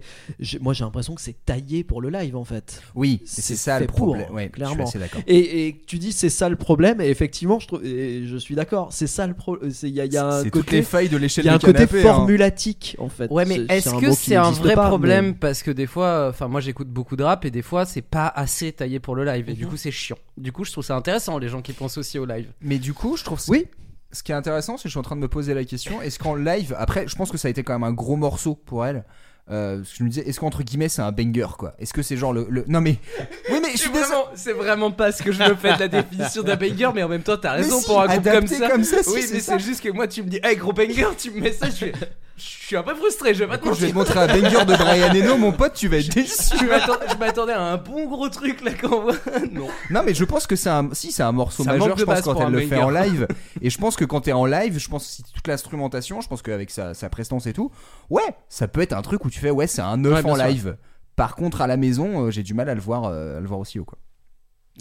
moi j'ai l'impression que c'est taillé pour le live en fait. Oui, C'est ça le pour, problème. Ouais, clairement. Je suis assez d'accord. Et, et tu dis c'est ça le problème, et effectivement, je, trouve, et je suis d'accord, c'est ça le problème. Il y a, y a un C'est toutes côté, les failles de il l'échelle y a un côté hein. formulatique en fait. Ouais, mais est-ce que c'est un vrai pas, problème? Mais- Parce que des fois, enfin, moi j'écoute beaucoup de rap et des fois c'est pas assez taillé pour le live et du Mhm. coup c'est chiant. Du coup, je trouve ça intéressant les gens qui pensent aussi au live. Mais du coup, je trouve ça- Oui. Ce qui est intéressant, c'est que je suis en train de me poser la question est-ce qu'en live, après, je pense que ça a été quand même un gros morceau pour elle. Euh, parce que je me disais, est-ce qu'entre guillemets c'est un banger quoi? Est-ce que c'est genre le, le- Non mais. Oui, mais je suis C'est désolé. vraiment, c'est vraiment pas ce que je me fais de la définition d'un banger, mais en même temps, t'as raison si, pour un groupe comme ça. comme ça, si, oui, c'est mais c'est juste que moi, tu me dis, hey gros banger, tu me mets ça, je suis, je suis un peu frustré, je vais pas te Quand je vais te montrer un banger de Brian Eno, mon pote, tu vas être déçu. Je m'attendais- à un bon gros truc là qu'on voit. Non. Non, mais je pense que c'est un. Si, c'est un morceau Ça majeur, je pense, quand elle le fait en live. Et je pense que quand t'es en live, je pense que si toute l'instrumentation, je pense qu'avec sa, sa prestance et tout, ouais, ça peut être un truc où tu fais, ouais, c'est un 9 Ouais, bien en live. Par contre, à la maison, euh, j'ai du mal à le voir, euh, à le voir aussi haut, quoi.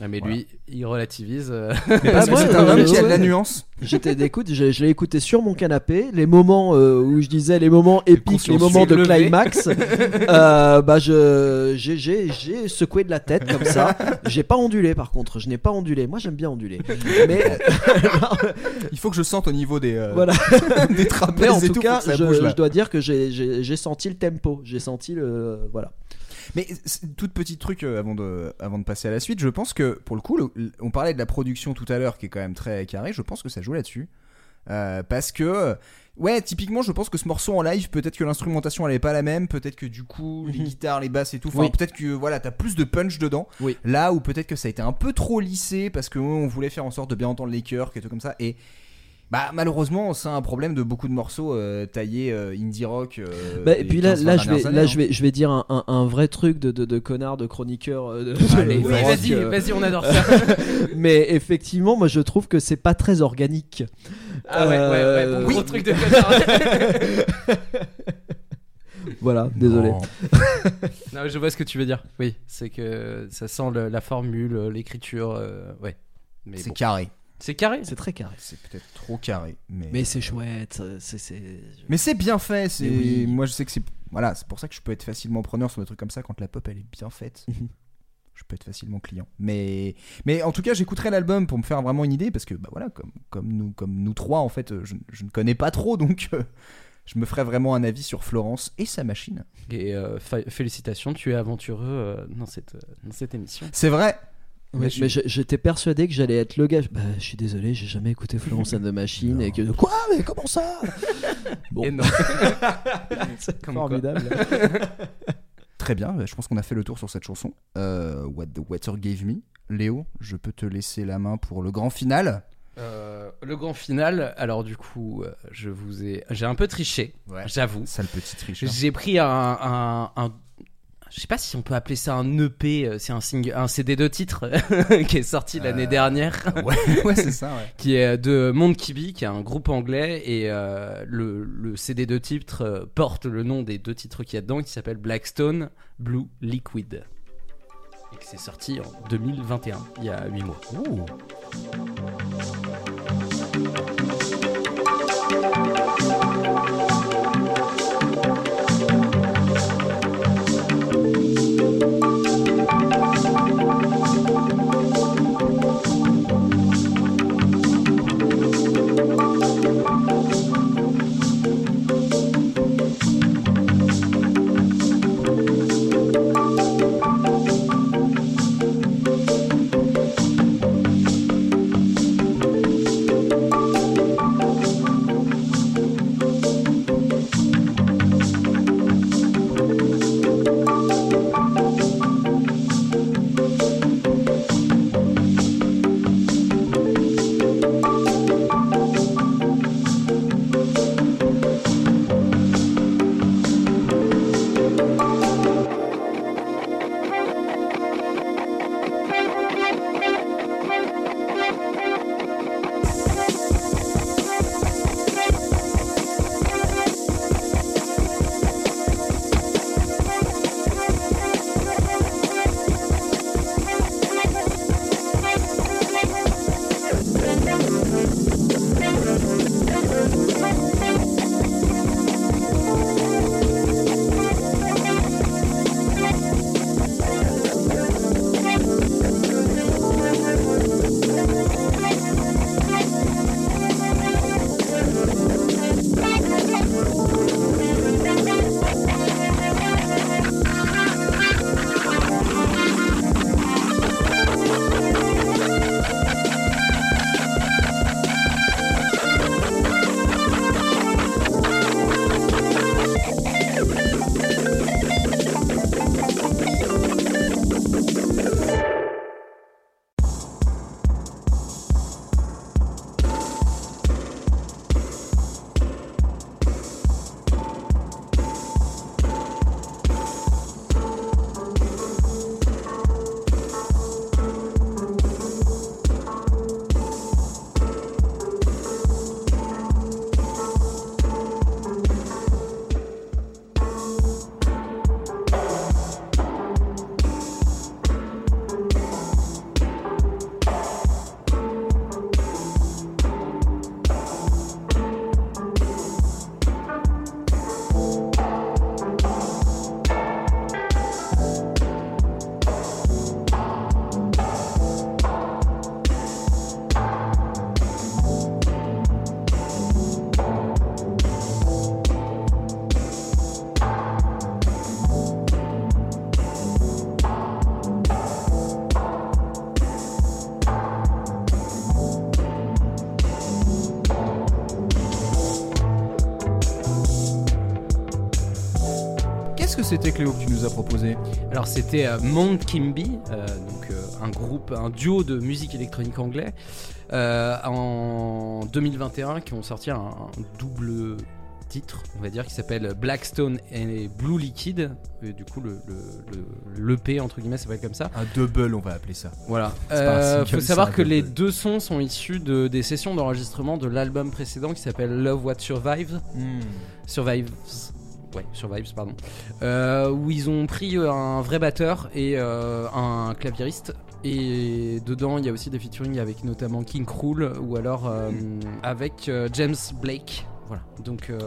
Ah, mais lui, il relativise. euh. Mais parce Ah, que moi, c'est un homme qui a de la nuance. J'étais d'écoute, je, je l'ai écouté sur mon canapé. Les moments euh, où je disais les moments épiques, les moments de levée. climax, euh, bah je j'ai- j'ai j'ai secoué de la tête comme ça. J'ai pas ondulé par contre, je n'ai pas ondulé. Moi j'aime bien onduler. Mais, Il faut que je sente au niveau des, euh, Voilà. des mais trapèzes en et tout tout. cas, je, bouge, je dois dire que j'ai- j'ai j'ai senti le tempo, j'ai senti le voilà. Mais toute petite truc euh, avant de, avant de passer à la suite, je pense que pour le coup, le- on parlait de la production tout à l'heure qui est quand même très carré, je pense que ça joue là-dessus. Euh, parce que, ouais, typiquement, je pense que ce morceau en live, peut-être que l'instrumentation elle est pas la même, peut-être que du coup, les Mhm. guitares, les basses et tout, enfin, Oui. peut-être que voilà, t'as plus de punch dedans. Oui. Là où peut-être que ça a été un peu trop lissé parce que ouais, on voulait faire en sorte de bien entendre les chœurs, quelque chose comme ça. Et bah malheureusement, c'est un problème de beaucoup de morceaux euh, taillés euh, indie rock. euh, Bah, et puis là, 15-20 là, je vais, là, années, je vais, je vais dire un, un- un vrai truc de, de, de connard, de chroniqueur. de- Allez, de Oui, rock, vas-y, euh, vas-y, on adore ça. Mais effectivement, moi je trouve que c'est pas très organique. Ah ouais, ouais, ouais, bon Euh, gros oui. truc de connard. Voilà, désolé. Non, je vois ce que tu veux dire. Oui, c'est que ça sent le- la formule, l'écriture. euh, ouais. C'est bon. carré. C'est carré. C'est très carré. C'est peut-être trop carré, mais Mais c'est chouette. C'est, c'est... mais c'est bien fait. C'est Mais oui. moi je sais que c'est voilà, c'est pour ça que je peux être facilement preneur sur des trucs comme ça quand la pop elle est bien faite. Mhm. je peux être facilement client. Mais mais en tout cas j'écouterai l'album pour me faire vraiment une idée parce que bah voilà comme comme nous comme nous trois en fait je, je ne connais pas trop donc euh, je me ferai vraiment un avis sur Florence et sa machine. Et euh, fa- félicitations, tu es aventureux euh, dans, cette, dans cette émission. C'est vrai. Mais j'étais persuadé que j'allais être le gars. Bah, je suis désolé, j'ai jamais écouté Florence and the Machine et que quoi Mais comment ça? Bon, Et non. c'est formidable. Très bien. Je pense qu'on a fait le tour sur cette chanson. Euh, What the Water Gave Me. Léo, je peux te laisser la main pour le grand final. Euh, le grand final, alors du coup, euh, je vous ai. J'ai un peu triché, Ouais. j'avoue. Sale petit tricheur. J'ai pris un, un, un- Je sais pas si on peut appeler ça un EP, euh, c'est un, sing- un CD de titre qui est sorti l'année Euh, dernière. Ouais, ouais c'est ça. Ouais. qui est de Monde Kibi, qui est un groupe anglais, et euh, le, le CD de titre euh, porte le nom des deux titres qu'il y a dedans, qui s'appelle Blackstone Blue Liquid. Et qui s'est sorti en 2021, il y a 8 mois. Cléo que tu nous as proposé Alors c'était euh, Mount Kimby, euh, donc euh, un groupe, un duo de musique électronique anglais euh, en 2021 qui ont sorti un, un double titre, on va dire, qui s'appelle Blackstone et Blue Liquid. Et du coup, le, le, le- l'EP entre guillemets s'appelle comme ça. Un double, on va appeler ça. Voilà. Euh, single, faut savoir que les deux sons sont issus de, des sessions d'enregistrement de l'album précédent qui s'appelle Love What Survives. Survives. Ouais, Survives, pardon. Euh, où ils ont pris euh, un vrai batteur et euh, un claviériste. Et dedans, il y a aussi des featuring avec notamment King Krul ou alors avec James Blake. Voilà. Donc, euh,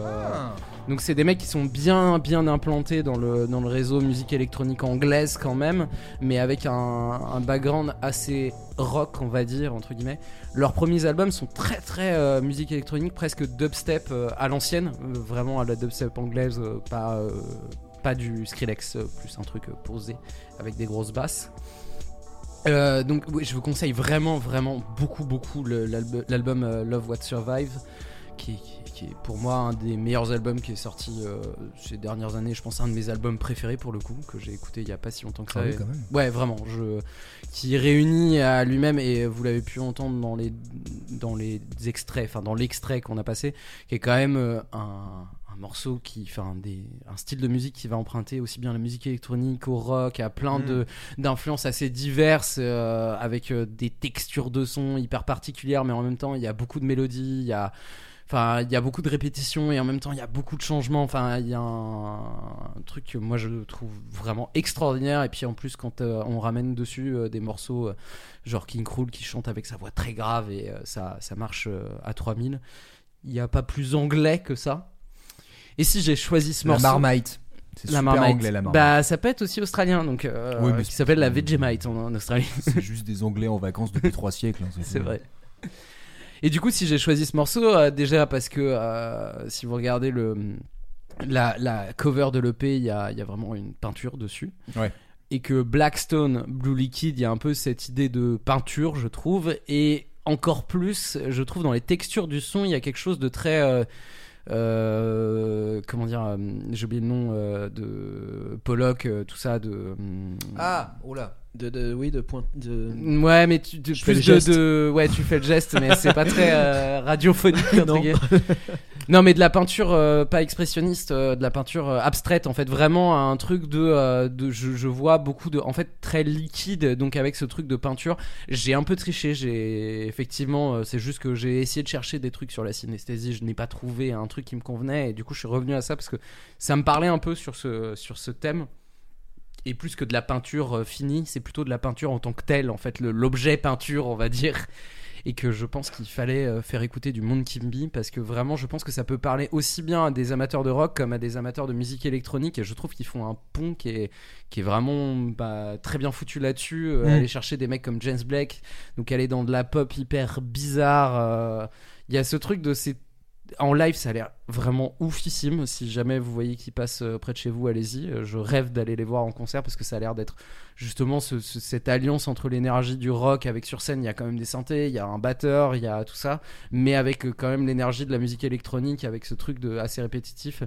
donc c'est des mecs qui sont bien bien implantés dans le, dans le réseau musique électronique anglaise quand même, mais avec un, un background assez rock on va dire entre guillemets. Leurs premiers albums sont très très euh, musique électronique, presque dubstep euh, à l'ancienne, vraiment à la dubstep anglaise, pas, pas du Skrillex, plus un truc posé avec des grosses basses. Euh, donc oui, je vous conseille vraiment vraiment beaucoup beaucoup l'album l'album, euh, Love What Survive qui, qui- qui est pour moi un des meilleurs albums qui est sorti euh, ces dernières années je pense un de mes albums préférés pour le coup que j'ai écouté il y a pas si longtemps que ça Ah oui, quand même. ouais vraiment je qui réunit à lui-même et vous l'avez pu entendre dans les dans les extraits enfin dans l'extrait qu'on a passé qui est quand même euh, un, un morceau qui enfin des un style de musique qui va emprunter aussi bien la musique électronique au rock à plein Mm. de d'influences assez diverses euh, avec euh, des textures de son hyper particulières mais en même temps il y a beaucoup de mélodies il y a Enfin, il y a beaucoup de répétitions et en même temps il y a beaucoup de changements. Enfin, il y a un, un truc que moi je trouve vraiment extraordinaire. Et puis en plus, quand euh, on ramène dessus euh, des morceaux euh, genre King Krul qui chante avec sa voix très grave et ça, ça marche à 3000, il n'y a pas plus anglais que ça. Et si j'ai choisi ce La morceau. Marmite. C'est La Marmite. anglais la Marmite. Bah, ça peut être aussi australien, donc euh, Oui, mais qui s'appelle la Vegemite en, en Australie. C'est juste des Anglais en vacances depuis trois siècles. hein, C'est vrai. Et du coup, si j'ai choisi ce morceau, euh, déjà parce que euh, si vous regardez le la, la cover de l'EP, il y a, il y a vraiment une peinture dessus. Ouais. Et que Blackstone, Blue Liquid, il y a un peu cette idée de peinture, je trouve. Et encore plus, je trouve dans les textures du son, il y a quelque chose de très. euh, euh, comment dire euh, J'ai oublié le nom de Pollock, tout ça. de Ah, oh là. De, de- oui, de point. De... Ouais, mais tu, fais plus le de, geste. de- ouais, tu fais le geste, mais c'est pas très euh, radiophonique. Non. non, mais de la peinture euh, pas expressionniste, euh, de la peinture euh, abstraite, en fait, vraiment un truc de, de je, je vois beaucoup de, en fait, très liquide. Donc avec ce truc de peinture, j'ai un peu triché. J'ai effectivement, c'est juste que j'ai essayé de chercher des trucs sur la synesthésie, je n'ai pas trouvé un truc qui me convenait, et du coup, je suis revenu à ça parce que ça me parlait un peu sur ce sur ce thème. Et plus que de la peinture euh, finie, c'est plutôt de la peinture en tant que telle, en fait, l'objet peinture, on va dire. Et que je pense qu'il fallait euh, faire écouter du Monde Kimby parce que vraiment, je pense que ça peut parler aussi bien à des amateurs de rock comme à des amateurs de musique électronique. Et je trouve qu'ils font un pont qui est, qui est vraiment bah, très bien foutu là-dessus. Euh, Mm. Aller chercher des mecs comme James Blake, donc aller dans de la pop hyper bizarre. euh, Il y a ce truc de ces en live, ça a l'air vraiment oufissime. Si jamais vous voyez qu'ils passent euh, près de chez vous, allez-y. Euh, Je rêve d'aller les voir en concert parce que ça a l'air d'être justement ce- ce- cette alliance entre l'énergie du rock avec sur scène. Il y a quand même des synthés, il y a un batteur, il y a tout ça, mais avec euh, quand même l'énergie de la musique électronique, avec ce truc de assez répétitif.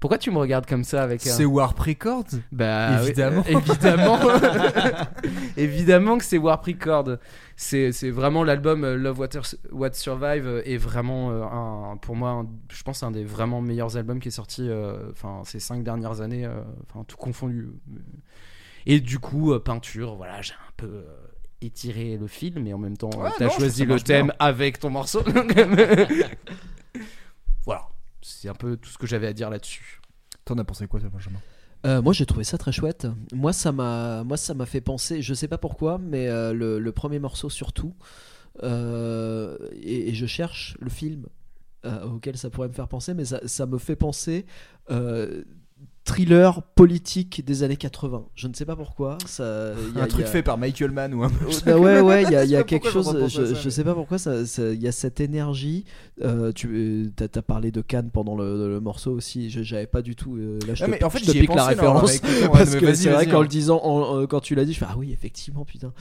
Pourquoi tu me regardes comme ça avec un... C'est Warp Records Bah, oui, Évidemment. euh, évidemment. évidemment que c'est Warp Record. C'est, c'est vraiment l'album euh, Love What, What Survive euh, est vraiment un, pour moi, un- je pense un des vraiment meilleurs albums qui est sorti euh, enfin ces cinq dernières années, euh, enfin tout confondu. Et du coup, peinture, voilà, j'ai un peu étiré le fil, mais en même temps, Ouais, t'as non, choisi le thème bien. avec ton morceau. voilà, c'est un peu tout ce que j'avais à dire là-dessus. T'en as pensé quoi, toi, Benjamin? Euh, moi j'ai trouvé ça très chouette. Moi ça m'a, moi ça m'a fait penser, je sais pas pourquoi, mais euh, le, le premier morceau surtout, euh, et, et je cherche le film euh, auquel ça pourrait me faire penser, mais ça, ça me fait penser euh, thriller politique des années 80. Je ne sais pas pourquoi. Ça, il y a- Un truc y a- fait par Michael Mann ou un Bah ouais, ouais, il y a, y quelque chose, je, mais- sais pas pourquoi, ça- ça- il y a cette énergie. Euh, tu as, parlé de Cannes pendant le, le morceau aussi, je- j'avais pas du tout. euh, là, je Ah, te, mais en fait, je te pique la pensé, référence. ouais, parce que c'est vrai qu'en hein. le disant, en- euh, quand tu l'as dit, je fais Ah oui, effectivement, putain.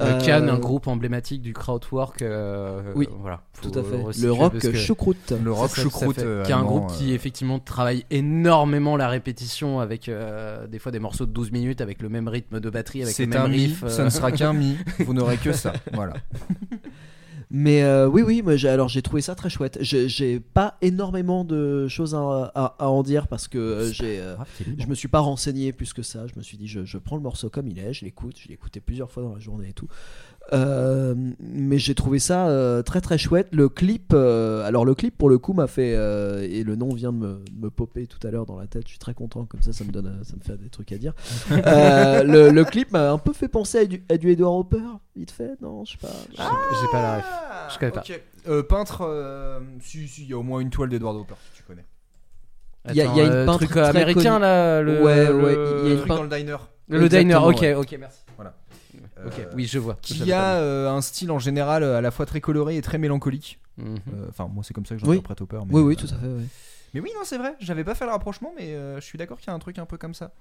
Euh, Cannes, un Euh, groupe emblématique du crowdwork. euh, Oui, voilà, Tout à fait. Le rock choucroute. Le rock choucroute. euh, qui est un groupe qui euh, effectivement travaille énormément la répétition avec euh, des fois des morceaux de 12 minutes avec le même rythme de batterie, avec le C'est même un mi, riff. euh. ça ne sera qu'un mi. Vous n'aurez que ça. Voilà. Mais euh, oui, oui, moi, j'ai- alors j'ai trouvé ça très chouette. J'ai j'ai pas énormément de choses à, à- à en dire parce que euh, j'ai. euh, je me suis pas renseigné plus que ça. Je me suis dit, je, je prends le morceau comme il est, je l'écoute. Je l'ai écouté plusieurs fois dans la journée et tout. Euh, mais j'ai trouvé ça euh, très très chouette. Le clip, euh, alors le clip pour le coup m'a fait euh, et le nom vient de me, me popper tout à l'heure dans la tête. Je suis très content comme ça, ça me donne, ça me fait des trucs à dire. Euh, le, le clip m'a un peu fait penser à du, à du Edward Hopper, vite fait, non Je sais pas. je sais pas. J'ai pas la ref. Je connais pas. Euh, peintre, euh, si, si, il y a au moins une toile d'Edward Hopper, si tu connais. Il y a- il y a une peintre truc américain là. Le, Ouais, le- ouais, il y a Le une truc peint- dans le diner. Le diner, Exactement, ok, ouais. ok, merci. Euh, Ok, oui, je vois. Qui a euh, un style en général euh, à la fois très coloré et très mélancolique. Mhm. Euh, Enfin, moi, c'est comme ça que Oui. j'interprète Hopper. Mais, Oui, oui, euh, tout à fait. Mais oui, non, c'est vrai. J'avais pas fait le rapprochement, mais euh, je suis d'accord qu'il y a un truc un peu comme ça.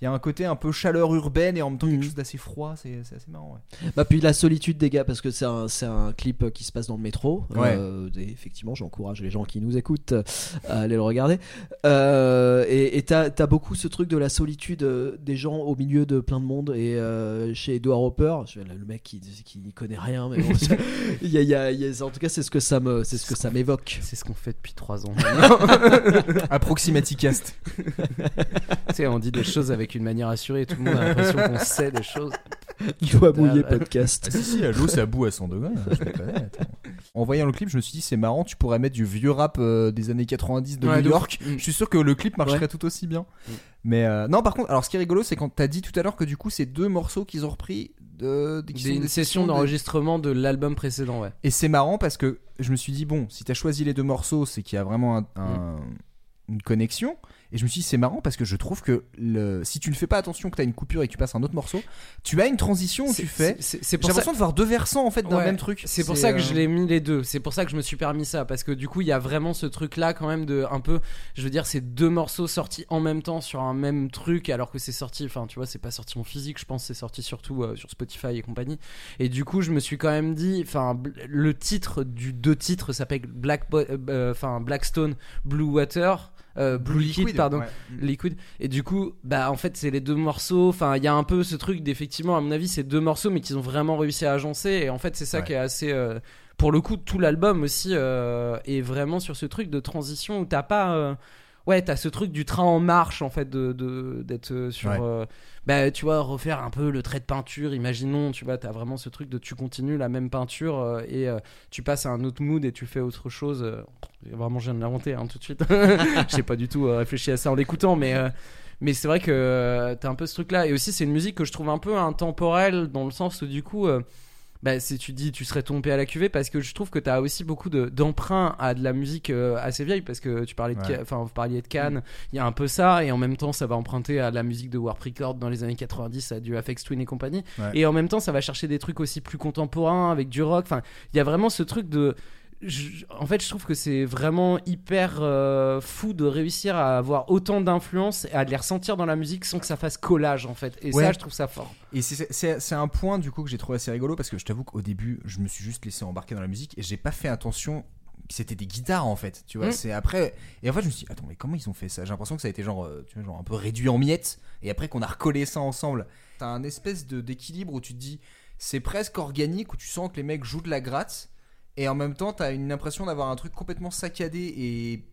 Il y a un côté un peu chaleur urbaine et en même temps Mhm. quelque chose d'assez froid. C'est assez marrant. ouais. Bah puis la solitude des gars parce que c'est un, clip qui se passe dans le métro. Ouais. Euh, et effectivement, j'encourage les gens qui nous écoutent euh, à aller le regarder. Euh, et t'as as beaucoup ce truc de la solitude euh, des gens au milieu de plein de monde. Et euh, chez Edward Hopper, le mec qui qui n'y connaît rien, mais bon, il y a, il y a- il y a- en tout cas c'est ce que ça me c'est ce que ça m'évoque. C'est ce qu'on fait depuis 3 ans. Approximaticast. tu sais, on dit des choses avec une manière assurée. Tout le monde a l'impression qu'on sait des choses. Doigt mouillé dalle. podcast. Ah, si, si, l'eau ça bout à 100 degrés. hein, je déconne, attends. En voyant le clip, je me suis dit, c'est marrant, tu pourrais mettre du vieux rap euh, des années 90 de Ouais, New de ouf. York. Mm. Je suis sûr que le clip marcherait Ouais. tout aussi bien. Mm. Mais euh, non, par contre, alors ce qui est rigolo, c'est quand t'as dit tout à l'heure que du coup, c'est deux morceaux qu'ils ont repris de, qui sont Des, des de- d'enregistrement de l'album précédent, ouais. Et c'est marrant parce que je me suis dit, bon, si t'as choisi les deux morceaux, c'est qu'il y a vraiment un- un- une connexion. Et je me suis dit, c'est marrant parce que je trouve que le... si tu ne fais pas attention, que t'as une coupure et que tu passes un autre morceau, tu as une transition où tu fais. J'ai l'impression de voir deux versants en fait d'un Ouais, même truc. C'est pour ça que euh, je l'ai mis les deux. C'est pour ça que je me suis permis ça parce que du coup il y a vraiment ce truc là quand même de un peu. Je veux dire c'est deux morceaux sortis en même temps sur un même truc alors que c'est sorti. Enfin tu vois c'est pas sorti en physique. Je pense c'est sorti surtout euh, sur Spotify et compagnie. Et du coup je me suis quand même dit. Enfin le titre du deux titres s'appelle Black euh, Blackstone Blue Water. Euh, Blue, Liquid, pardon. ouais. Liquid. Et du coup bah en fait c'est les deux morceaux. Enfin il y a un peu ce truc d'effectivement à mon avis c'est deux morceaux mais qu'ils ont vraiment réussi à agencer. Et en fait c'est ça Ouais. qui est assez euh, pour le coup tout l'album aussi euh, est vraiment sur ce truc de transition où t'as pas ouais t'as ce truc du train en marche en fait de de- d'être euh, sur Ouais. euh, bah tu vois refaire un peu le trait de peinture imaginons tu vois t'as vraiment ce truc de tu continues la même peinture euh, et euh, tu passes à un autre mood et tu fais autre chose vraiment je viens de l'inventer hein, tout de suite j'ai pas du tout réfléchi à ça en l'écoutant mais mais c'est vrai que t'as un peu ce truc là et aussi c'est une musique que je trouve un peu intemporelle dans le sens où du coup bah, si tu dis tu serais tombé à la cuvée parce que je trouve que t'as aussi beaucoup de- d'emprunts à de la musique euh, assez vieille parce que tu parlais de Ouais. Ca- enfin vous parliez de Cannes il y a un peu ça et en même temps ça va emprunter à de la musique de Warp Record dans les années 90 à du Afex Twin et compagnie Ouais. et en même temps ça va chercher des trucs aussi plus contemporains avec du rock enfin il y a vraiment ce truc de je- en fait, je trouve que c'est vraiment hyper euh, fou de réussir à avoir autant d'influence et à les ressentir dans la musique sans que ça fasse collage en fait. Et Ouais. ça, je trouve ça fort. Et c'est- un point du coup que j'ai trouvé assez rigolo parce que je t'avoue qu'au début, je me suis juste laissé embarquer dans la musique et j'ai pas fait attention que c'était des guitares en fait. Tu vois, Mm. c'est après. Et en fait, je me suis dit, attends, mais comment ils ont fait ça? J'ai l'impression que ça a été genre, euh, tu vois, genre un peu réduit en miettes et après qu'on a recollé ça ensemble. T'as un espèce de d'équilibre où tu te dis, c'est presque organique où tu sens que les mecs jouent de la gratte et en même temps, t'as une impression d'avoir un truc complètement saccadé et.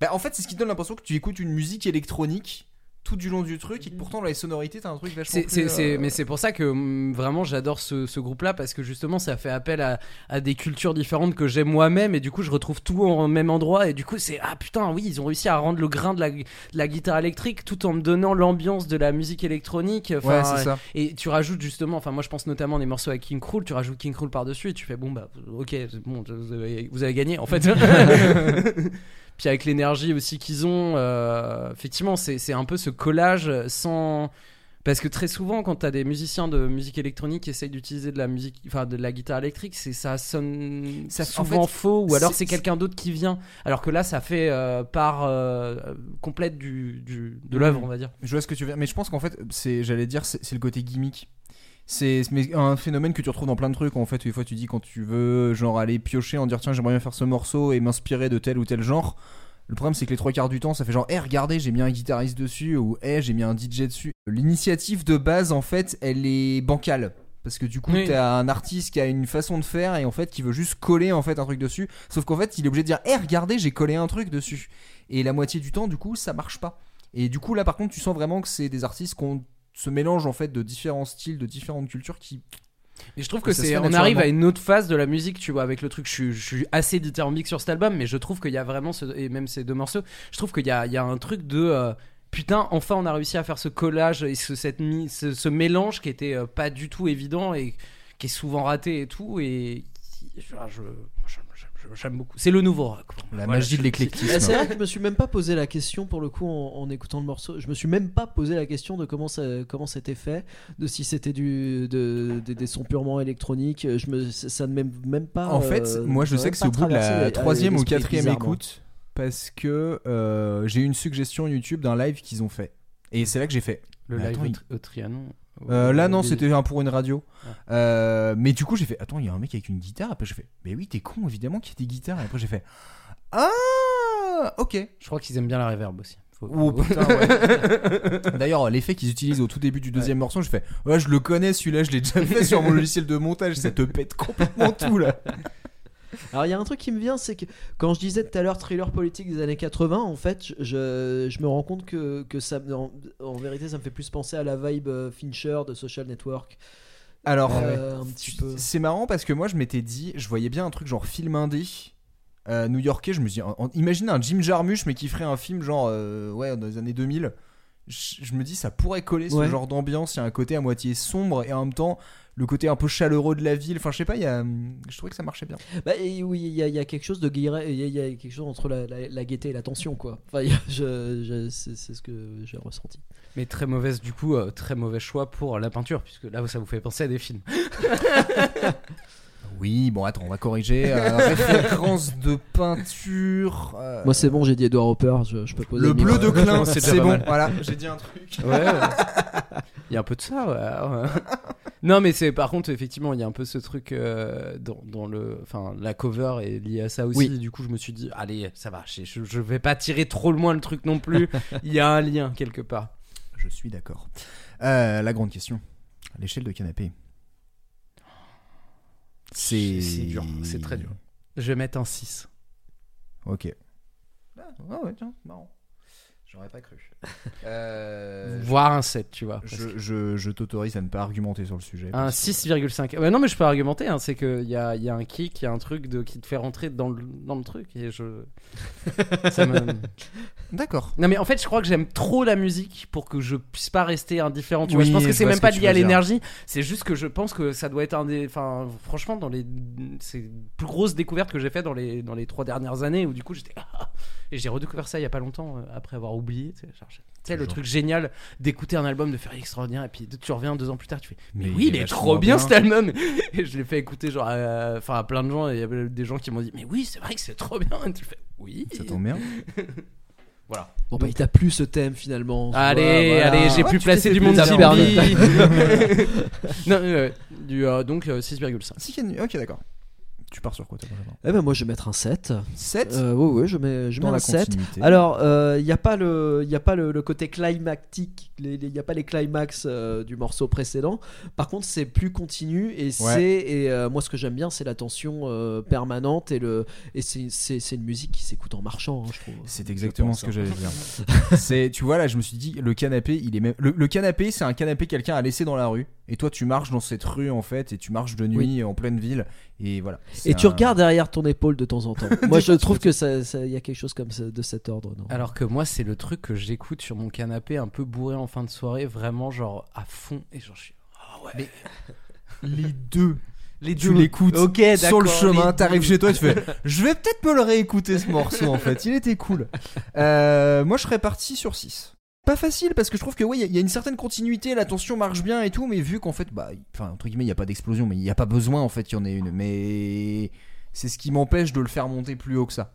Bah, en fait, c'est ce qui te donne l'impression que tu écoutes une musique électronique tout du long du truc et que pourtant dans les sonorités t'as un truc vachement C'est, plus, c'est- c'est- euh, mais c'est pour ça que hum, vraiment j'adore ce, ce groupe-là parce que justement ça fait appel à, à des cultures différentes que j'aime moi-même et du coup je retrouve tout au même endroit et du coup c'est ah putain oui ils ont réussi à rendre le grain de la, de la guitare électrique tout en me donnant l'ambiance de la musique électronique. Enfin, Ouais, c'est ça. Et tu rajoutes justement, enfin moi je pense notamment des morceaux avec King Krul, tu rajoutes King Krul par-dessus et tu fais bon bah ok, bon, vous avez, vous avez gagné en fait. Puis avec l'énergie aussi qu'ils ont, euh, effectivement c'est un peu ce collage sans... Parce que très souvent, quand t'as des musiciens de musique électronique qui essayent d'utiliser de la musique, enfin de la guitare électrique, c'est ça sonne Ça- en souvent fait, faux, ou alors c'est- quelqu'un d'autre qui vient. Alors que là, ça fait euh, part euh, complète du, du- de l'œuvre, Mhm. on va dire. Je vois ce que tu veux mais je pense qu'en fait, c'est, j'allais dire, c'est le côté gimmick. C'est un phénomène que tu retrouves dans plein de trucs. En fait, des fois, tu dis quand tu veux, genre aller piocher en dire tiens, j'aimerais bien faire ce morceau et m'inspirer de tel ou tel genre. Le problème, c'est que les trois quarts du temps, ça fait genre, hé, regardez, j'ai mis un guitariste dessus, ou hé, j'ai mis un DJ dessus. L'initiative de base, en fait, elle est bancale. Parce que du coup, Oui. t'as un artiste qui a une façon de faire et en fait, qui veut juste coller en fait un truc dessus. Sauf qu'en fait, il est obligé de dire, hé, regardez, j'ai collé un truc dessus. Et la moitié du temps, du coup, ça marche pas. Et du coup, là, par contre, tu sens vraiment que c'est des artistes qu'on se mélange en fait de différents styles, de différentes cultures qui. Et je trouve que c'est, on arrive à une autre phase de la musique, tu vois, avec le truc. Je suis, je suis assez dithyrambique sur cet album, mais je trouve qu'il y a vraiment ce, et même ces deux morceaux, je trouve qu'il y a, il y a un truc de euh, putain, enfin on a réussi à faire ce collage et ce, cette ce, ce mélange qui était euh, pas du tout évident et qui est souvent raté et tout. Et je, j'aime- beaucoup. C'est le nouveau rock. La Voilà, magie de l'éclectisme. C'est vrai que je me suis même pas posé la question pour le coup en, en écoutant le morceau. Je me suis même pas posé la question de comment ça, comment c'était fait, de si c'était du de, des- des sons purement électroniques. Je me ça ne m'aime même pas. En fait, euh, moi je sais que c'est au bout de la troisième ou quatrième écoute parce que euh, j'ai eu une suggestion YouTube d'un live qu'ils ont fait. Et c'est là que j'ai fait. Le Mais live attends, au, tri- au Trianon. Euh, là non, c'était un pour une radio. Ah. Euh, mais du coup j'ai fait, attends, il y a un mec avec une guitare. Après j'ai fait, mais oui, t'es con évidemment qu'il y a des guitares. Et après j'ai fait, ah, ok. Je crois qu'ils aiment bien la reverb aussi. Faut- Oh putain, ouais. D'ailleurs, l'effet qu'ils utilisent au tout début du deuxième morceau, je fais, ouais, je le connais celui-là, je l'ai déjà fait sur mon logiciel de montage. Ça te pète complètement tout là. Alors il y a un truc qui me vient, c'est que quand je disais tout à l'heure thriller politique des années 80, en fait, je, je me rends compte que, que ça, en, en vérité, ça me fait plus penser à la vibe euh, Fincher de Social Network. Alors, Euh. C'est marrant parce que moi je m'étais dit, je voyais bien un truc genre film indé euh, new-yorkais. Je me suis dit, en- en- imagine un Jim Jarmusch mais qui ferait un film genre euh, ouais dans les années 2000. Je, je me dis ça pourrait coller ce Ouais. genre d'ambiance. Il y a un côté à moitié sombre et en même temps le côté un peu chaleureux de la ville. Enfin je sais pas, il y a, hum, je trouvais que ça marchait bien. Bah, et oui, il y, a- il y a quelque chose de il y, a- il y a quelque chose entre la, la- la gaieté et la tension, quoi. Enfin, je, je- c'est c'est ce que j'ai ressenti. Mais très mauvaise, du coup, euh, très mauvais choix pour la peinture, puisque là, ça vous fait penser à des films. Oui, bon attends, on va corriger. Euh, référence de peinture. euh, Moi, c'est bon, j'ai dit Edward Hopper, je, je peux poser le bleu de Klein, C'est bon. Voilà, j'ai dit un truc. Ouais, il y a un peu de ça, ouais. ouais. non, mais c'est par contre, effectivement, il y a un peu ce truc euh, dans, dans le. Enfin, la cover est liée à ça aussi. Oui. Du coup, je me suis dit, allez, ça va, je, vais pas tirer trop loin le truc non plus. Il y a un lien quelque part. Je suis d'accord. Euh, la grande question. L'échelle de canapé. C'est C'est dur, c'est très dur. Je vais mettre un 6. Ok. Ah, ouais, tiens, marrant. J'aurais pas cru. Euh, Voire un 7, tu vois. je, je, je t'autorise à ne pas argumenter sur le sujet. Un parce que- 6,5. Ouais, non, mais je peux argumenter. hein, c'est qu'il y a, y a un kick, il y a un truc de, qui te fait rentrer dans le, dans le truc. Et je. me- D'accord. Non, mais en fait, je crois que j'aime trop la musique pour que je puisse pas rester indifférent. Tu vois, je pense que c'est même ce pas lié à l'énergie. C'est juste que je pense que ça doit être un des. Enfin, franchement, dans les. C'est plus grosses découvertes que j'ai fait dans les, dans les trois dernières années où du coup j'étais. et j'ai redécouvert ça il y a pas longtemps euh, après avoir oublié. Tu sais, tu sais, le truc génial d'écouter un album, de faire extraordinaire, et puis tu reviens deux ans plus tard, tu fais. Mais, Mais oui, il est trop bien, bien. cet album! Et je l'ai fait écouter genre à, enfin, à plein de gens, et il y avait des gens qui m'ont dit, mais oui, c'est vrai que c'est trop bien! Et tu fais, oui! Ça tombe bien. Voilà. Bon, bah, il t'a plu ce thème finalement. Allez, voilà. allez, j'ai Ouais, pu placer du monde. Barbie. non, euh, du, euh, donc euh, 6,5. Si, Ken- ok, d'accord. Tu pars sur quoi, toi, Benjamin Eh ben, moi, je vais mettre un 7. 7 Euh, ouais, ouais, je mets, je mets un la 7. continuité. Alors, il n'y a pas le, y a pas le, le côté climactique, il n'y a pas les climax euh, du morceau précédent. Par contre, c'est plus continu et c'est et euh, moi ce que j'aime bien, c'est la tension euh, permanente et le et c'est une musique qui s'écoute en marchant, hein, je trouve. C'est exactement pense, ce que j'allais dire. c'est, tu vois là, je me suis dit, le canapé, il est même. Le, le canapé, c'est un canapé que quelqu'un a laissé dans la rue. Et toi, tu marches dans cette rue en fait, et tu marches de nuit en pleine ville, et voilà. Et tu un- regardes derrière ton épaule de temps en temps. moi, je trouve que ça, ça- y a quelque chose comme ça, de cet ordre. Non? Alors que moi, c'est le truc que j'écoute sur mon canapé, un peu bourré en fin de soirée, vraiment genre à fond, et genre je suis. Ah ouais. les deux. Les Tu l'écoutes Ok, sur le chemin, t'arrives deux. chez toi, tu fais. Je vais peut-être me le réécouter ce morceau en fait. Il était cool. Euh, moi, je serais parti sur 6 pas facile parce que je trouve que oui, il y a- il y, a une certaine continuité, la tension marche bien et tout, mais vu qu'en fait, bah, enfin entre guillemets, il y a pas d'explosion, mais il y a pas besoin en fait qu'il y en ait une. Mais c'est ce qui m'empêche de le faire monter plus haut que ça.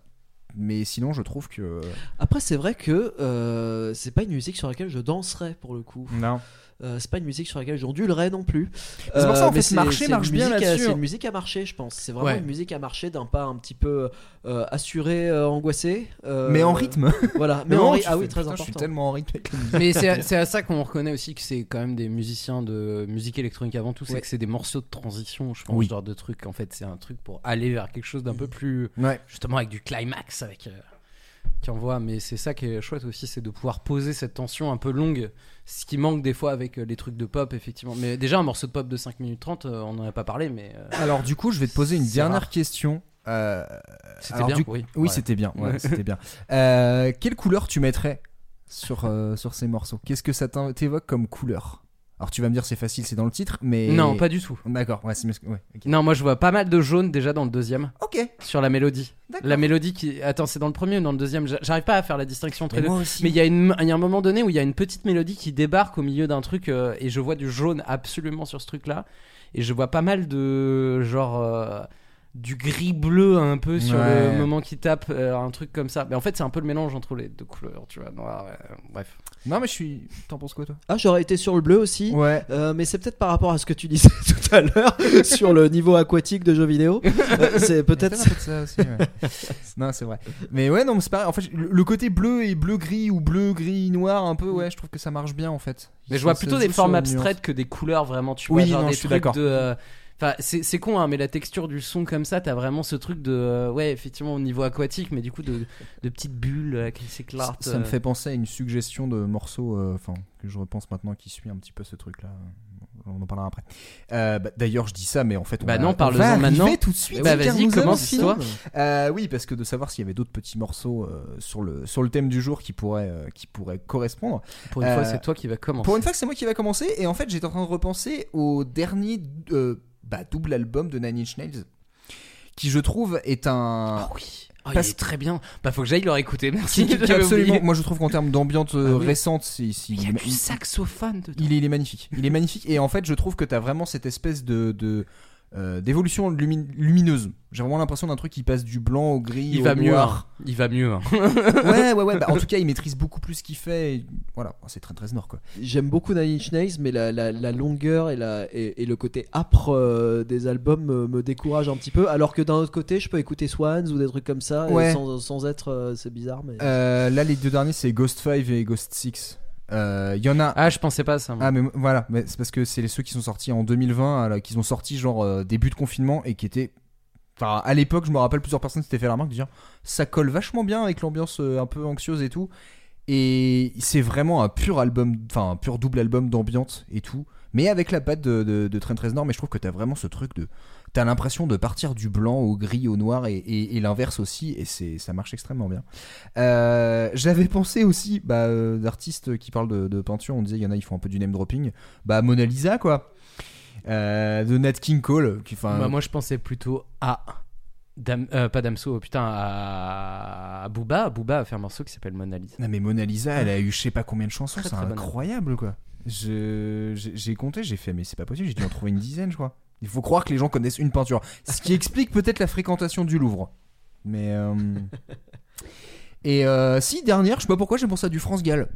mais sinon, je trouve que. Après, c'est vrai que euh, c'est pas une musique sur laquelle je danserais pour le coup. Non. Euh, c'est pas une musique sur laquelle j'ondulerais non plus. C'est pour ça, en mais fait, c'est- marcher c'est marche bien musique à- là-dessus. C'est une musique à marcher, je pense. C'est vraiment Ouais. une musique à marcher d'un pas un petit peu euh, assuré, euh, angoissé. euh, Mais en rythme. Voilà, mais Non, en tu rythme. Ah fais, oui, très putain, important. Je suis tellement en rythme avec la musique. Mais c'est à- c'est à ça qu'on reconnaît aussi que c'est quand même des musiciens de musique électronique avant tout, c'est Ouais. que c'est des morceaux de transition, je pense, Oui. ce genre de truc. En fait, c'est un truc pour aller vers quelque chose d'un peu plus, Ouais. justement, avec du climax, avec euh, qui envoie. Mais c'est ça qui est chouette aussi, c'est de pouvoir poser cette tension un peu longue, ce qui manque des fois avec euh, les trucs de pop, effectivement. Mais déjà un morceau de pop de 5 minutes 30, euh, on n'en a pas parlé, mais euh, Alors, du coup, je vais te poser une dernière rare. question. Euh, c'était bien. du- Oui, Oui, Ouais. c'était bien. Ouais, c'était bien. Euh, quelle couleur tu mettrais sur, euh, sur ces morceaux? Qu'est-ce que ça t'évoque comme couleur? Alors, tu vas me dire c'est facile, c'est dans le titre, mais. Non, pas du tout. D'accord, ouais, c'est. Non, moi je vois pas mal de jaune déjà dans le deuxième Ok, sur la mélodie. d'accord. La mélodie qui. Attends, c'est dans le premier ou dans le deuxième? J'a- J'arrive pas à faire la distinction entre Mais les deux. moi aussi. Mais il y, a une- il y a un moment donné où il y a une petite mélodie qui débarque au milieu d'un truc euh, et je vois du jaune absolument sur ce truc-là. Et je vois pas mal de genre euh, du gris bleu un peu sur Ouais. le moment qui tape, euh, un truc comme ça. Mais en fait, c'est un peu le mélange entre les deux couleurs, tu vois. noir, euh, bref. Non, mais je suis. T'en penses quoi, toi? Ah, j'aurais été sur le bleu aussi. Ouais. Euh, mais c'est peut-être par rapport à ce que tu disais tout à l'heure sur le niveau aquatique de jeux vidéo. Euh, c'est peut-être. ça aussi. ouais. non, c'est vrai. Mais ouais, non, mais c'est pareil. En fait, le côté bleu et bleu-gris ou bleu-gris-noir, un peu, ouais, je trouve que ça marche bien en fait. Mais je vois plutôt des formes abstraites que des couleurs vraiment, tu Oui, vois. genre non, des je suis trucs de. Enfin, c'est con, hein, mais la texture du son comme ça, t'as vraiment ce truc de. euh, ouais, effectivement, au niveau aquatique, mais du coup, de, de petites bulles euh, qui Ça, s'éclatent. ça me euh. fait penser à une suggestion de morceaux, euh, enfin, que je repense maintenant qui suit un petit peu ce truc-là. On en parlera après. Euh, bah, D'ailleurs, je dis ça, mais en fait, on Bah va- non, on parle-en va arriver maintenant. tout de suite. Bah, car vas-y, nous commence. Euh, oui, parce que de savoir s'il y avait d'autres petits morceaux euh, sur le sur le thème du jour qui pourraient euh, qui pourraient correspondre. Pour une fois, Euh, c'est toi qui va commencer. Pour une fois que c'est moi qui va commencer, et en fait j'étais en train de repenser au dernier euh, bah, double album de Nine Inch Nails, qui je trouve est un... Ah oui. Oh, Parce- il est très bien. Bah, faut que j'aille le réécouter. Merci. qui- qui- absolument, oublié. moi je trouve qu'en termes d'ambiance euh, Ah oui. récente, c'est, Il y a du saxophone dedans. il est, il est magnifique. Il est magnifique, et en fait je trouve que t'as vraiment cette espèce de... de euh, d'évolution lumi- lumineuse. J'ai vraiment l'impression d'un truc qui passe du blanc au gris. Il au va mieux. noir. hein. Il va mieux. hein. ouais, ouais, ouais. bah, en tout cas, il maîtrise beaucoup plus ce qu'il fait. et Voilà, c'est très très nord quoi. J'aime beaucoup Nine Inch Nails, mais la, la- la longueur et, la, et, et le côté âpre euh, des albums me, me décourage un petit peu. Alors que d'un autre côté, je peux écouter Swans ou des trucs comme ça, Ouais. sans, sans être. euh, c'est bizarre, mais. Euh, là, les deux derniers, c'est Ghost 5 et Ghost 6. Euh, Il y en a. Ah, je pensais pas à ça. moi. Ah mais voilà, mais c'est parce que c'est les ceux qui sont sortis en 2020, alors, qui sont sortis genre euh, début de confinement et qui étaient... Enfin, à l'époque, je me rappelle plusieurs personnes s'étaient fait la remarque de dire ça colle vachement bien avec l'ambiance euh, un peu anxieuse et tout. Et c'est vraiment un pur album, enfin un pur double album d'ambiance et tout. Mais avec la patte de, de, de Trent Reznor, mais je trouve que t'as vraiment ce truc de... T'as l'impression de partir du blanc au gris, au noir et, et- et l'inverse aussi, et c'est ça marche extrêmement bien. Euh, J'avais pensé aussi bah, euh, d'artistes qui parlent de, de peinture, on disait il y en a, ils font un peu du name dropping. Bah Mona Lisa quoi. Euh, de Nat King Cole. Qui, Bah, moi, je pensais plutôt à. Dam- euh, pas Damso, putain, à, à Booba. Booba a fait un morceau qui s'appelle Mona Lisa. Non mais Mona Lisa, elle a eu je sais pas combien de chansons, c'est incroyable quoi. Je- J'ai j'ai compté, j'ai fait mais c'est pas possible, j'ai dû en trouver une dizaine je crois. Il faut croire que les gens connaissent une peinture, ce qui explique peut-être la fréquentation du Louvre. Mais euh, et euh, si dernière, je sais pas pourquoi j'ai pensé à du France Gall.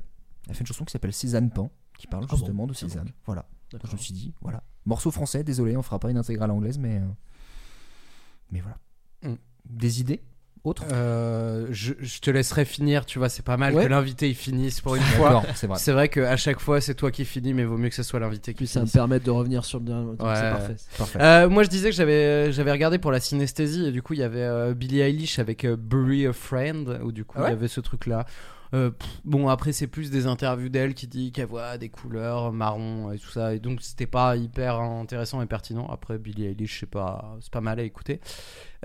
Elle fait une chanson qui s'appelle Cézanne Pan, qui parle Ah bon justement de Ah. Cézanne. Voilà. D'accord. Je me suis dit voilà, morceau français, désolé, on fera pas une intégrale anglaise, mais euh, mais voilà. Mm. Des idées? Autres Euh, je, je te laisserai finir, tu vois, c'est pas mal Ouais. que l'invité il finisse pour une fois. C'est vrai. C'est vrai qu'à chaque fois c'est toi qui finis, mais vaut mieux que ce soit l'invité qui Puis ça me finisse. permet de revenir sur le dernier. Ouais. C'est parfait. Parfait. Euh, moi je disais que j'avais j'avais regardé pour la synesthésie et du coup il y avait euh, Billie Eilish avec euh, Bury a Friend où du coup Ah ouais il y avait ce truc là. Bon après c'est plus des interviews d'elle qui dit qu'elle voit des couleurs marron et tout ça et donc c'était pas hyper intéressant et pertinent. Après Billie Eilish c'est pas c'est pas mal à écouter.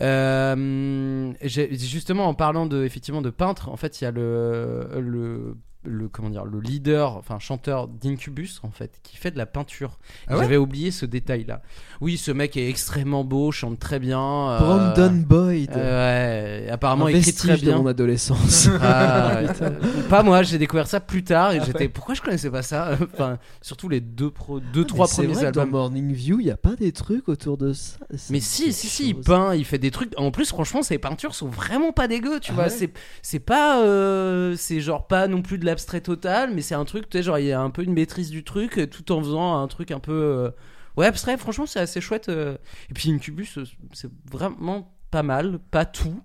Euh, justement en parlant de effectivement de peintre en fait il y a le le le comment dire le leader, enfin chanteur d'Incubus en fait, qui fait de la peinture. Ah ouais J'avais oublié ce détail-là. Oui, ce mec est extrêmement beau, chante très bien. euh, Brandon Boyd. euh, ouais, apparemment un il écrit très vestige de bien. mon adolescence. Ah, pas moi, j'ai découvert ça plus tard et j'étais pourquoi je connaissais pas ça? Enfin, surtout les deux pro, deux trois Mais c'est premiers vrai que Dans albums. Morning View, il y a pas des trucs autour de ça. Mais si, si, si, il peint, il fait des trucs. En plus, franchement, ses peintures sont vraiment pas dégueu, tu Ah vois. c'est, c'est pas, euh, c'est genre pas non plus de l'abstrait total, mais c'est un truc, tu sais, genre il y a un peu une maîtrise du truc, euh, tout en faisant un truc un peu, euh, ouais, abstrait. Franchement, c'est assez chouette. euh. Et puis Incubus, c'est vraiment pas mal, pas tout.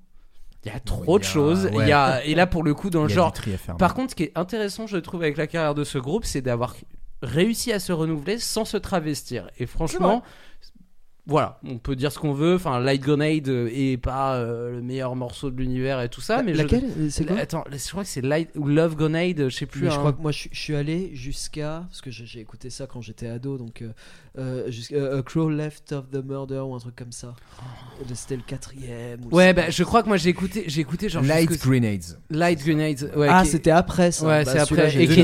Il y a trop de choses. Il ouais. y a, et là, pour le coup, dans le genre, par contre, ce qui est intéressant, je trouve, avec la carrière de ce groupe, c'est d'avoir réussi à se renouveler sans se travestir. Et franchement, voilà, on peut dire ce qu'on veut. Enfin, Light Grenade euh, est pas euh, le meilleur morceau de l'univers et tout ça, mais je- Laquelle C'est quoi? Attends, je crois que c'est Light ou Love Grenade, je sais plus. Mais je hein. crois que moi je, suis- je suis allé jusqu'à parce que j'ai j'ai écouté ça quand j'étais ado donc euh, euh, jusqu'à euh, A Crow Left of the Murder ou un truc comme ça. C'était le quatrième. ou Ouais, bah, je crois que moi j'ai écouté, j'ai écouté genre Light Grenades. Light Grenade. Ouais, ah c'était après ça. Ouais, Bah, c'est après. Et qui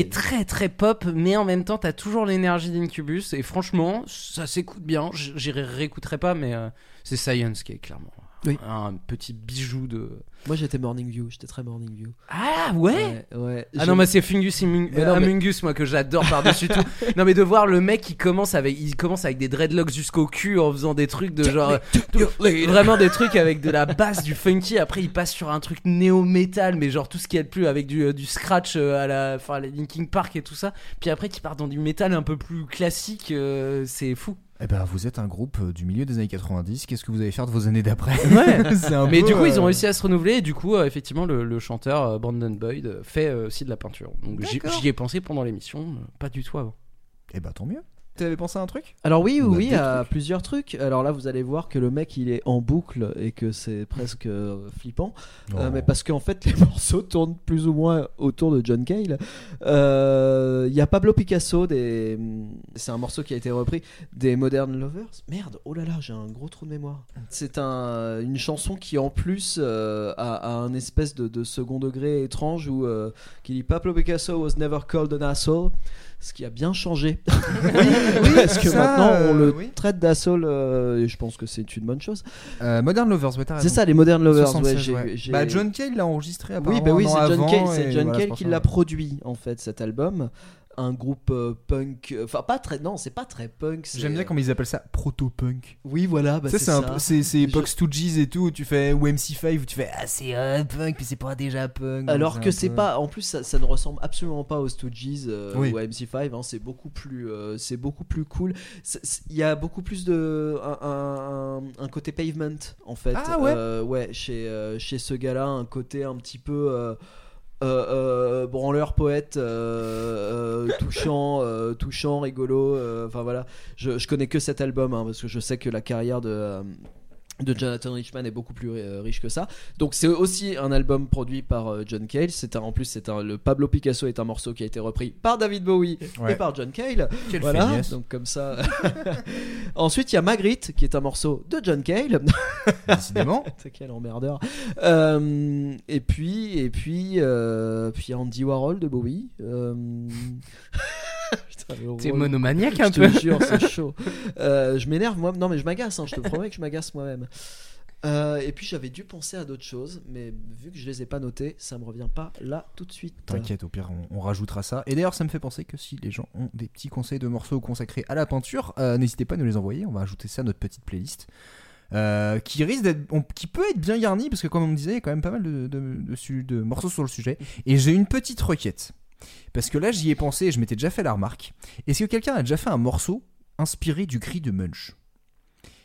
est, très très pop, mais en même temps, t'as toujours l'énergie d'Incubus. Et franchement, ça s'écoute bien. J'irai réécouterai pas, mais euh, c'est Science qui est clairement Oui. un petit bijou de. Moi j'étais Morning View, j'étais très Morning View. Ah ouais? ouais. ouais. Ah non, moi c'est Fungus Amun- Mais non, mais- Us, moi que j'adore par-dessus tout. Non, mais de voir le mec qui commence avec, il commence avec des dreadlocks jusqu'au cul en faisant des trucs de genre. Vraiment des trucs avec de la basse, du funky. Après, il passe sur un truc néo-metal, mais genre tout ce qu'il y a de plus avec du, du scratch euh, à la, enfin, les Linkin Park et tout ça. Puis après, qui part dans du métal un peu plus classique, euh, c'est fou. Eh ben, vous êtes un groupe euh, du milieu des années 90. Qu'est-ce que vous allez faire de vos années d'après Ouais. C'est un Mais peu, du coup, ils ont euh, réussi à se renouveler et du coup, euh, effectivement, le, le chanteur euh, Brandon Boyd fait aussi de la peinture. Donc j'y ai pensé pendant l'émission, pas du tout avant. Eh ben, tant mieux. T'avais pensé à un truc? Alors oui, oui, à trucs. plusieurs trucs. Alors là, vous allez voir que le mec, il est en boucle et que c'est presque euh, flippant. Euh, Oh. mais parce qu'en fait, les morceaux tournent plus ou moins autour de John Cale. Euh, Il y a Pablo Picasso, des... c'est un morceau qui a été repris des Modern Lovers. Merde, oh là là, j'ai un gros trou de mémoire. C'est un, une chanson qui en plus euh, a, a un espèce de, de second degré étrange où euh, qui dit Pablo Picasso was never called an asshole. Ce qui a bien changé. Parce que ça, maintenant on le oui. traite d'asshole euh, et je pense que c'est une bonne chose. Euh, Modern Lovers, ouais, t'as C'est ça, les Modern Lovers. 76, ouais, j'ai- ouais. j'ai- Bah, John Cale l'a enregistré oui, bah oui, c'est John avant, Cale, c'est et John voilà, Cale qui l'a produit en fait cet album. Un groupe euh, punk, enfin pas très, non, c'est pas très punk. c'est- J'aime bien comment ils appellent ça proto-punk. Oui, voilà, bah, Ça, c'est c'est un ça. peu- c'est c'est époque Stooges et tout, où tu fais ou MC5 où tu fais ah c'est euh, punk puis c'est pas déjà punk. Alors que un c'est peu- pas, en plus ça, ça ne ressemble absolument pas aux Stooges euh, Oui. ou à MC5. hein, c'est beaucoup plus, euh, c'est beaucoup plus cool. C'est- c'est- Il y a beaucoup plus de un, un- un- un côté pavement en fait. Ah ouais Euh, ouais, chez euh, chez ce gars-là, un côté un petit peu. euh, euh, euh, branleur poète euh, euh, touchant touchant rigolo enfin voilà. Je, je connais que cet album hein, parce que je sais que la carrière de de Jonathan Richman est beaucoup plus euh, riche que ça. Donc c'est aussi un album produit par euh, John Cale. C'est en plus c'est un le Pablo Picasso est un morceau qui a été repris par David Bowie Ouais. et par John Cale. Quelle voilà. Donc comme ça. Ensuite il y a Magritte qui est un morceau de John Cale. Décidément. C'est quel emmerdeur. Euh, et puis et puis euh, puis Andy Warhol de Bowie. Euh, T'es monomaniaque un Je peu. te jure, c'est chaud. Euh, je m'énerve moi. Non, mais je m'agace. hein, je te promets que je m'agace moi-même. Euh, et puis j'avais dû penser à d'autres choses, mais vu que je les ai pas notées, ça me revient pas là tout de suite. T'inquiète, au pire, on, on rajoutera ça. Et d'ailleurs, ça me fait penser que si les gens ont des petits conseils de morceaux consacrés à la peinture, euh, n'hésitez pas à nous les envoyer. On va ajouter ça à notre petite playlist. Euh, qui risque d'être, on- qui peut être bien garnie parce que comme on me disait, il y a quand même pas mal de, de- de su- de morceaux sur le sujet. Et j'ai une petite requête parce que là, j'y ai pensé et je m'étais déjà fait la remarque. Est-ce que quelqu'un a déjà fait un morceau inspiré du cri de Munch?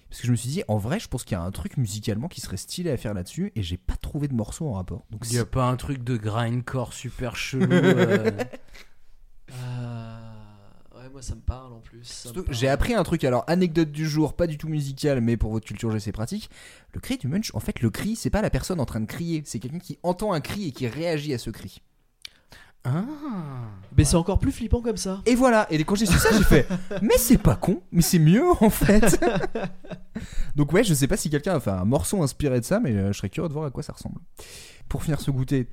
Parce que je me suis dit, en vrai, je pense qu'il y a un truc musicalement qui serait stylé à faire là-dessus et j'ai pas trouvé de morceau en rapport. Donc Il y a pas un truc de grindcore super chelou. euh, Euh, ouais, moi ça me parle en plus. J'ai appris un truc, alors anecdote du jour, pas du tout musical, mais pour votre culture G c'est pratique. Le cri du munch, en fait, le cri, c'est pas la personne en train de crier, c'est quelqu'un qui entend un cri et qui réagit à ce cri. Ah. Mais c'est encore plus flippant comme ça. Et voilà, et quand j'ai su ça, j'ai fait, mais c'est pas con, mais c'est mieux en fait. Donc, ouais, je sais pas si quelqu'un a fait un morceau inspiré de ça, mais euh, je serais curieux de voir à quoi ça ressemble. Pour finir ce goûter,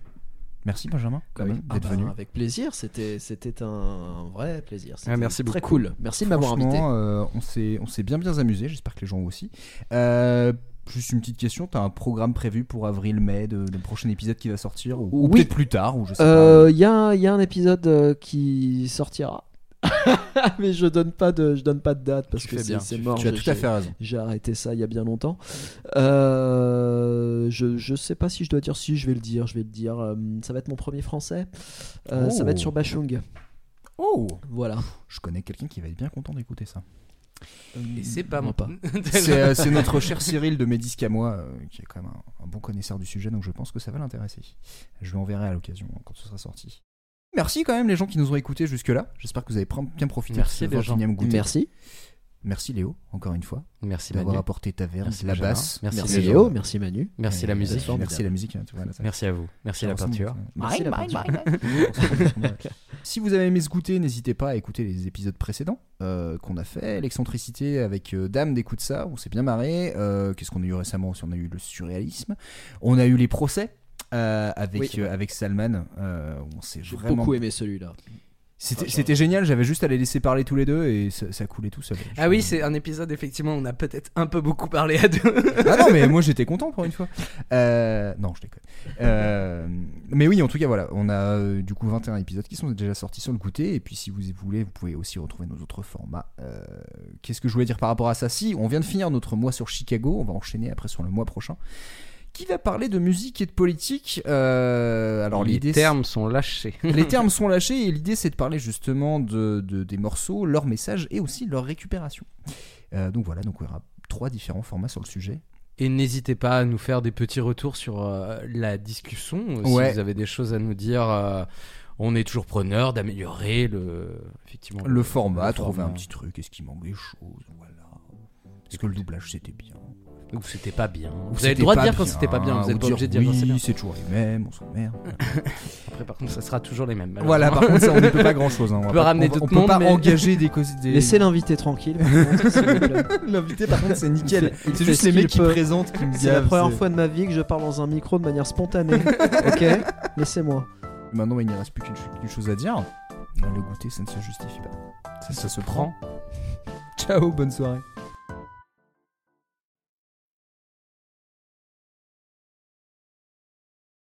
Merci Benjamin quand même, ah d'être bah, venu. avec plaisir, c'était c'était un vrai plaisir. C'était merci Très beaucoup. cool. Merci de m'avoir invité. Euh, on s'est on s'est bien bien amusé. J'espère que les gens aussi. Euh, Juste une petite question, t'as un programme prévu pour avril-mai de, de prochain épisode qui va sortir ou, ou Oui. peut-être plus tard ou je sais Euh, Il y, a, un- il y a un épisode euh, qui sortira. Mais je donne pas de je donne pas de date parce Tu que c'est mort. tu as tout à fait raison. J'ai arrêté ça il y a bien longtemps. Euh, je, je sais pas si je dois dire si, je vais le dire, je vais le dire. Ça va être mon premier français. Euh, Ça va être Oh. sur Bachung. Oh Voilà. Je connais quelqu'un qui va être bien content d'écouter ça. Et c'est pas moi. C'est euh, c'est notre cher Cyril de Médisque à moi, euh, qui est quand même un, un bon connaisseur du sujet, donc je pense que ça va l'intéresser. Je lui enverrai à l'occasion hein, quand ce sera sorti. Merci quand même les gens qui nous ont écoutés jusque-là. J'espère que vous avez bien profité Merci, de ce les gens. 21e goûter. Merci. Merci Léo, encore une fois, Merci d'avoir Manu. apporté ta verve, Merci la Benjamin. basse. Merci, Merci les gens. Léo, merci Manu. Merci Euh, la musique. formidable. Merci la musique. hein, Merci à vous. Merci la ensemble, peinture. Merci la peinture. Si vous avez aimé ce goûter, n'hésitez pas à écouter les épisodes précédents euh, qu'on a fait. L'excentricité avec euh, Dame d'écoute ça, on s'est bien marré. Euh, Qu'est-ce qu'on a eu récemment aussi? On a eu le surréalisme. On a eu les procès euh, avec, Oui. euh, avec Salman. euh, on s'est J'ai vraiment. beaucoup aimé celui-là. C'était génial, j'avais juste à les laisser parler tous les deux et ça, ça coulait tout seul. Ah oui, c'est un épisode, effectivement, on a peut-être un peu beaucoup parlé à deux. Ah non, mais moi j'étais content pour une fois. Euh, non, je déconne. Euh, mais oui, en tout cas, voilà, on a euh, du coup 21 épisodes qui sont déjà sortis sur le goûter. Et puis, si vous voulez, vous pouvez aussi retrouver nos autres formats. Euh, Qu'est-ce que je voulais dire par rapport à ça? Si, on vient de finir notre mois sur Chicago, on va enchaîner après sur le mois prochain. Qui va parler de musique et de politique Euh, Alors, les termes sont lâchés. les termes sont lâchés et l'idée c'est de parler justement de, de- des morceaux, leur message et aussi leur récupération. Euh, donc voilà, donc il y aura trois différents formats sur le sujet. Et n'hésitez pas à nous faire des petits retours sur euh, la discussion. Ouais. Si vous avez des choses à nous dire, euh, on est toujours preneur d'améliorer le, effectivement, Le format, le trouver format. un petit truc, est-ce qu'il manque des choses, voilà. Est-ce que le doublage c'était bien? Ou c'était pas bien. Ou Vous avez le droit de dire quand c'était pas bien. Vous ou êtes pas obligé de dire quand c'est oui, bien. c'est toujours les mêmes, on s'emmerde. Après, par contre, ça sera toujours les mêmes. voilà, par contre, ça, on ne peut pas grand chose. Hein. On peut pas- ramener on, on peut pas mais- engager des causes. Des... Laissez l'invité tranquille. L'invité, par contre, c'est nickel. C'est juste les mecs qui présentent qui me C'est la première fois de ma vie que je parle dans un micro de manière spontanée. ok? Laissez-moi. Maintenant, il n'y reste plus qu'une ch- qu'une chose à dire. Le goûter, ça ne se justifie pas. Ça, ça se prend. Ciao, bonne soirée.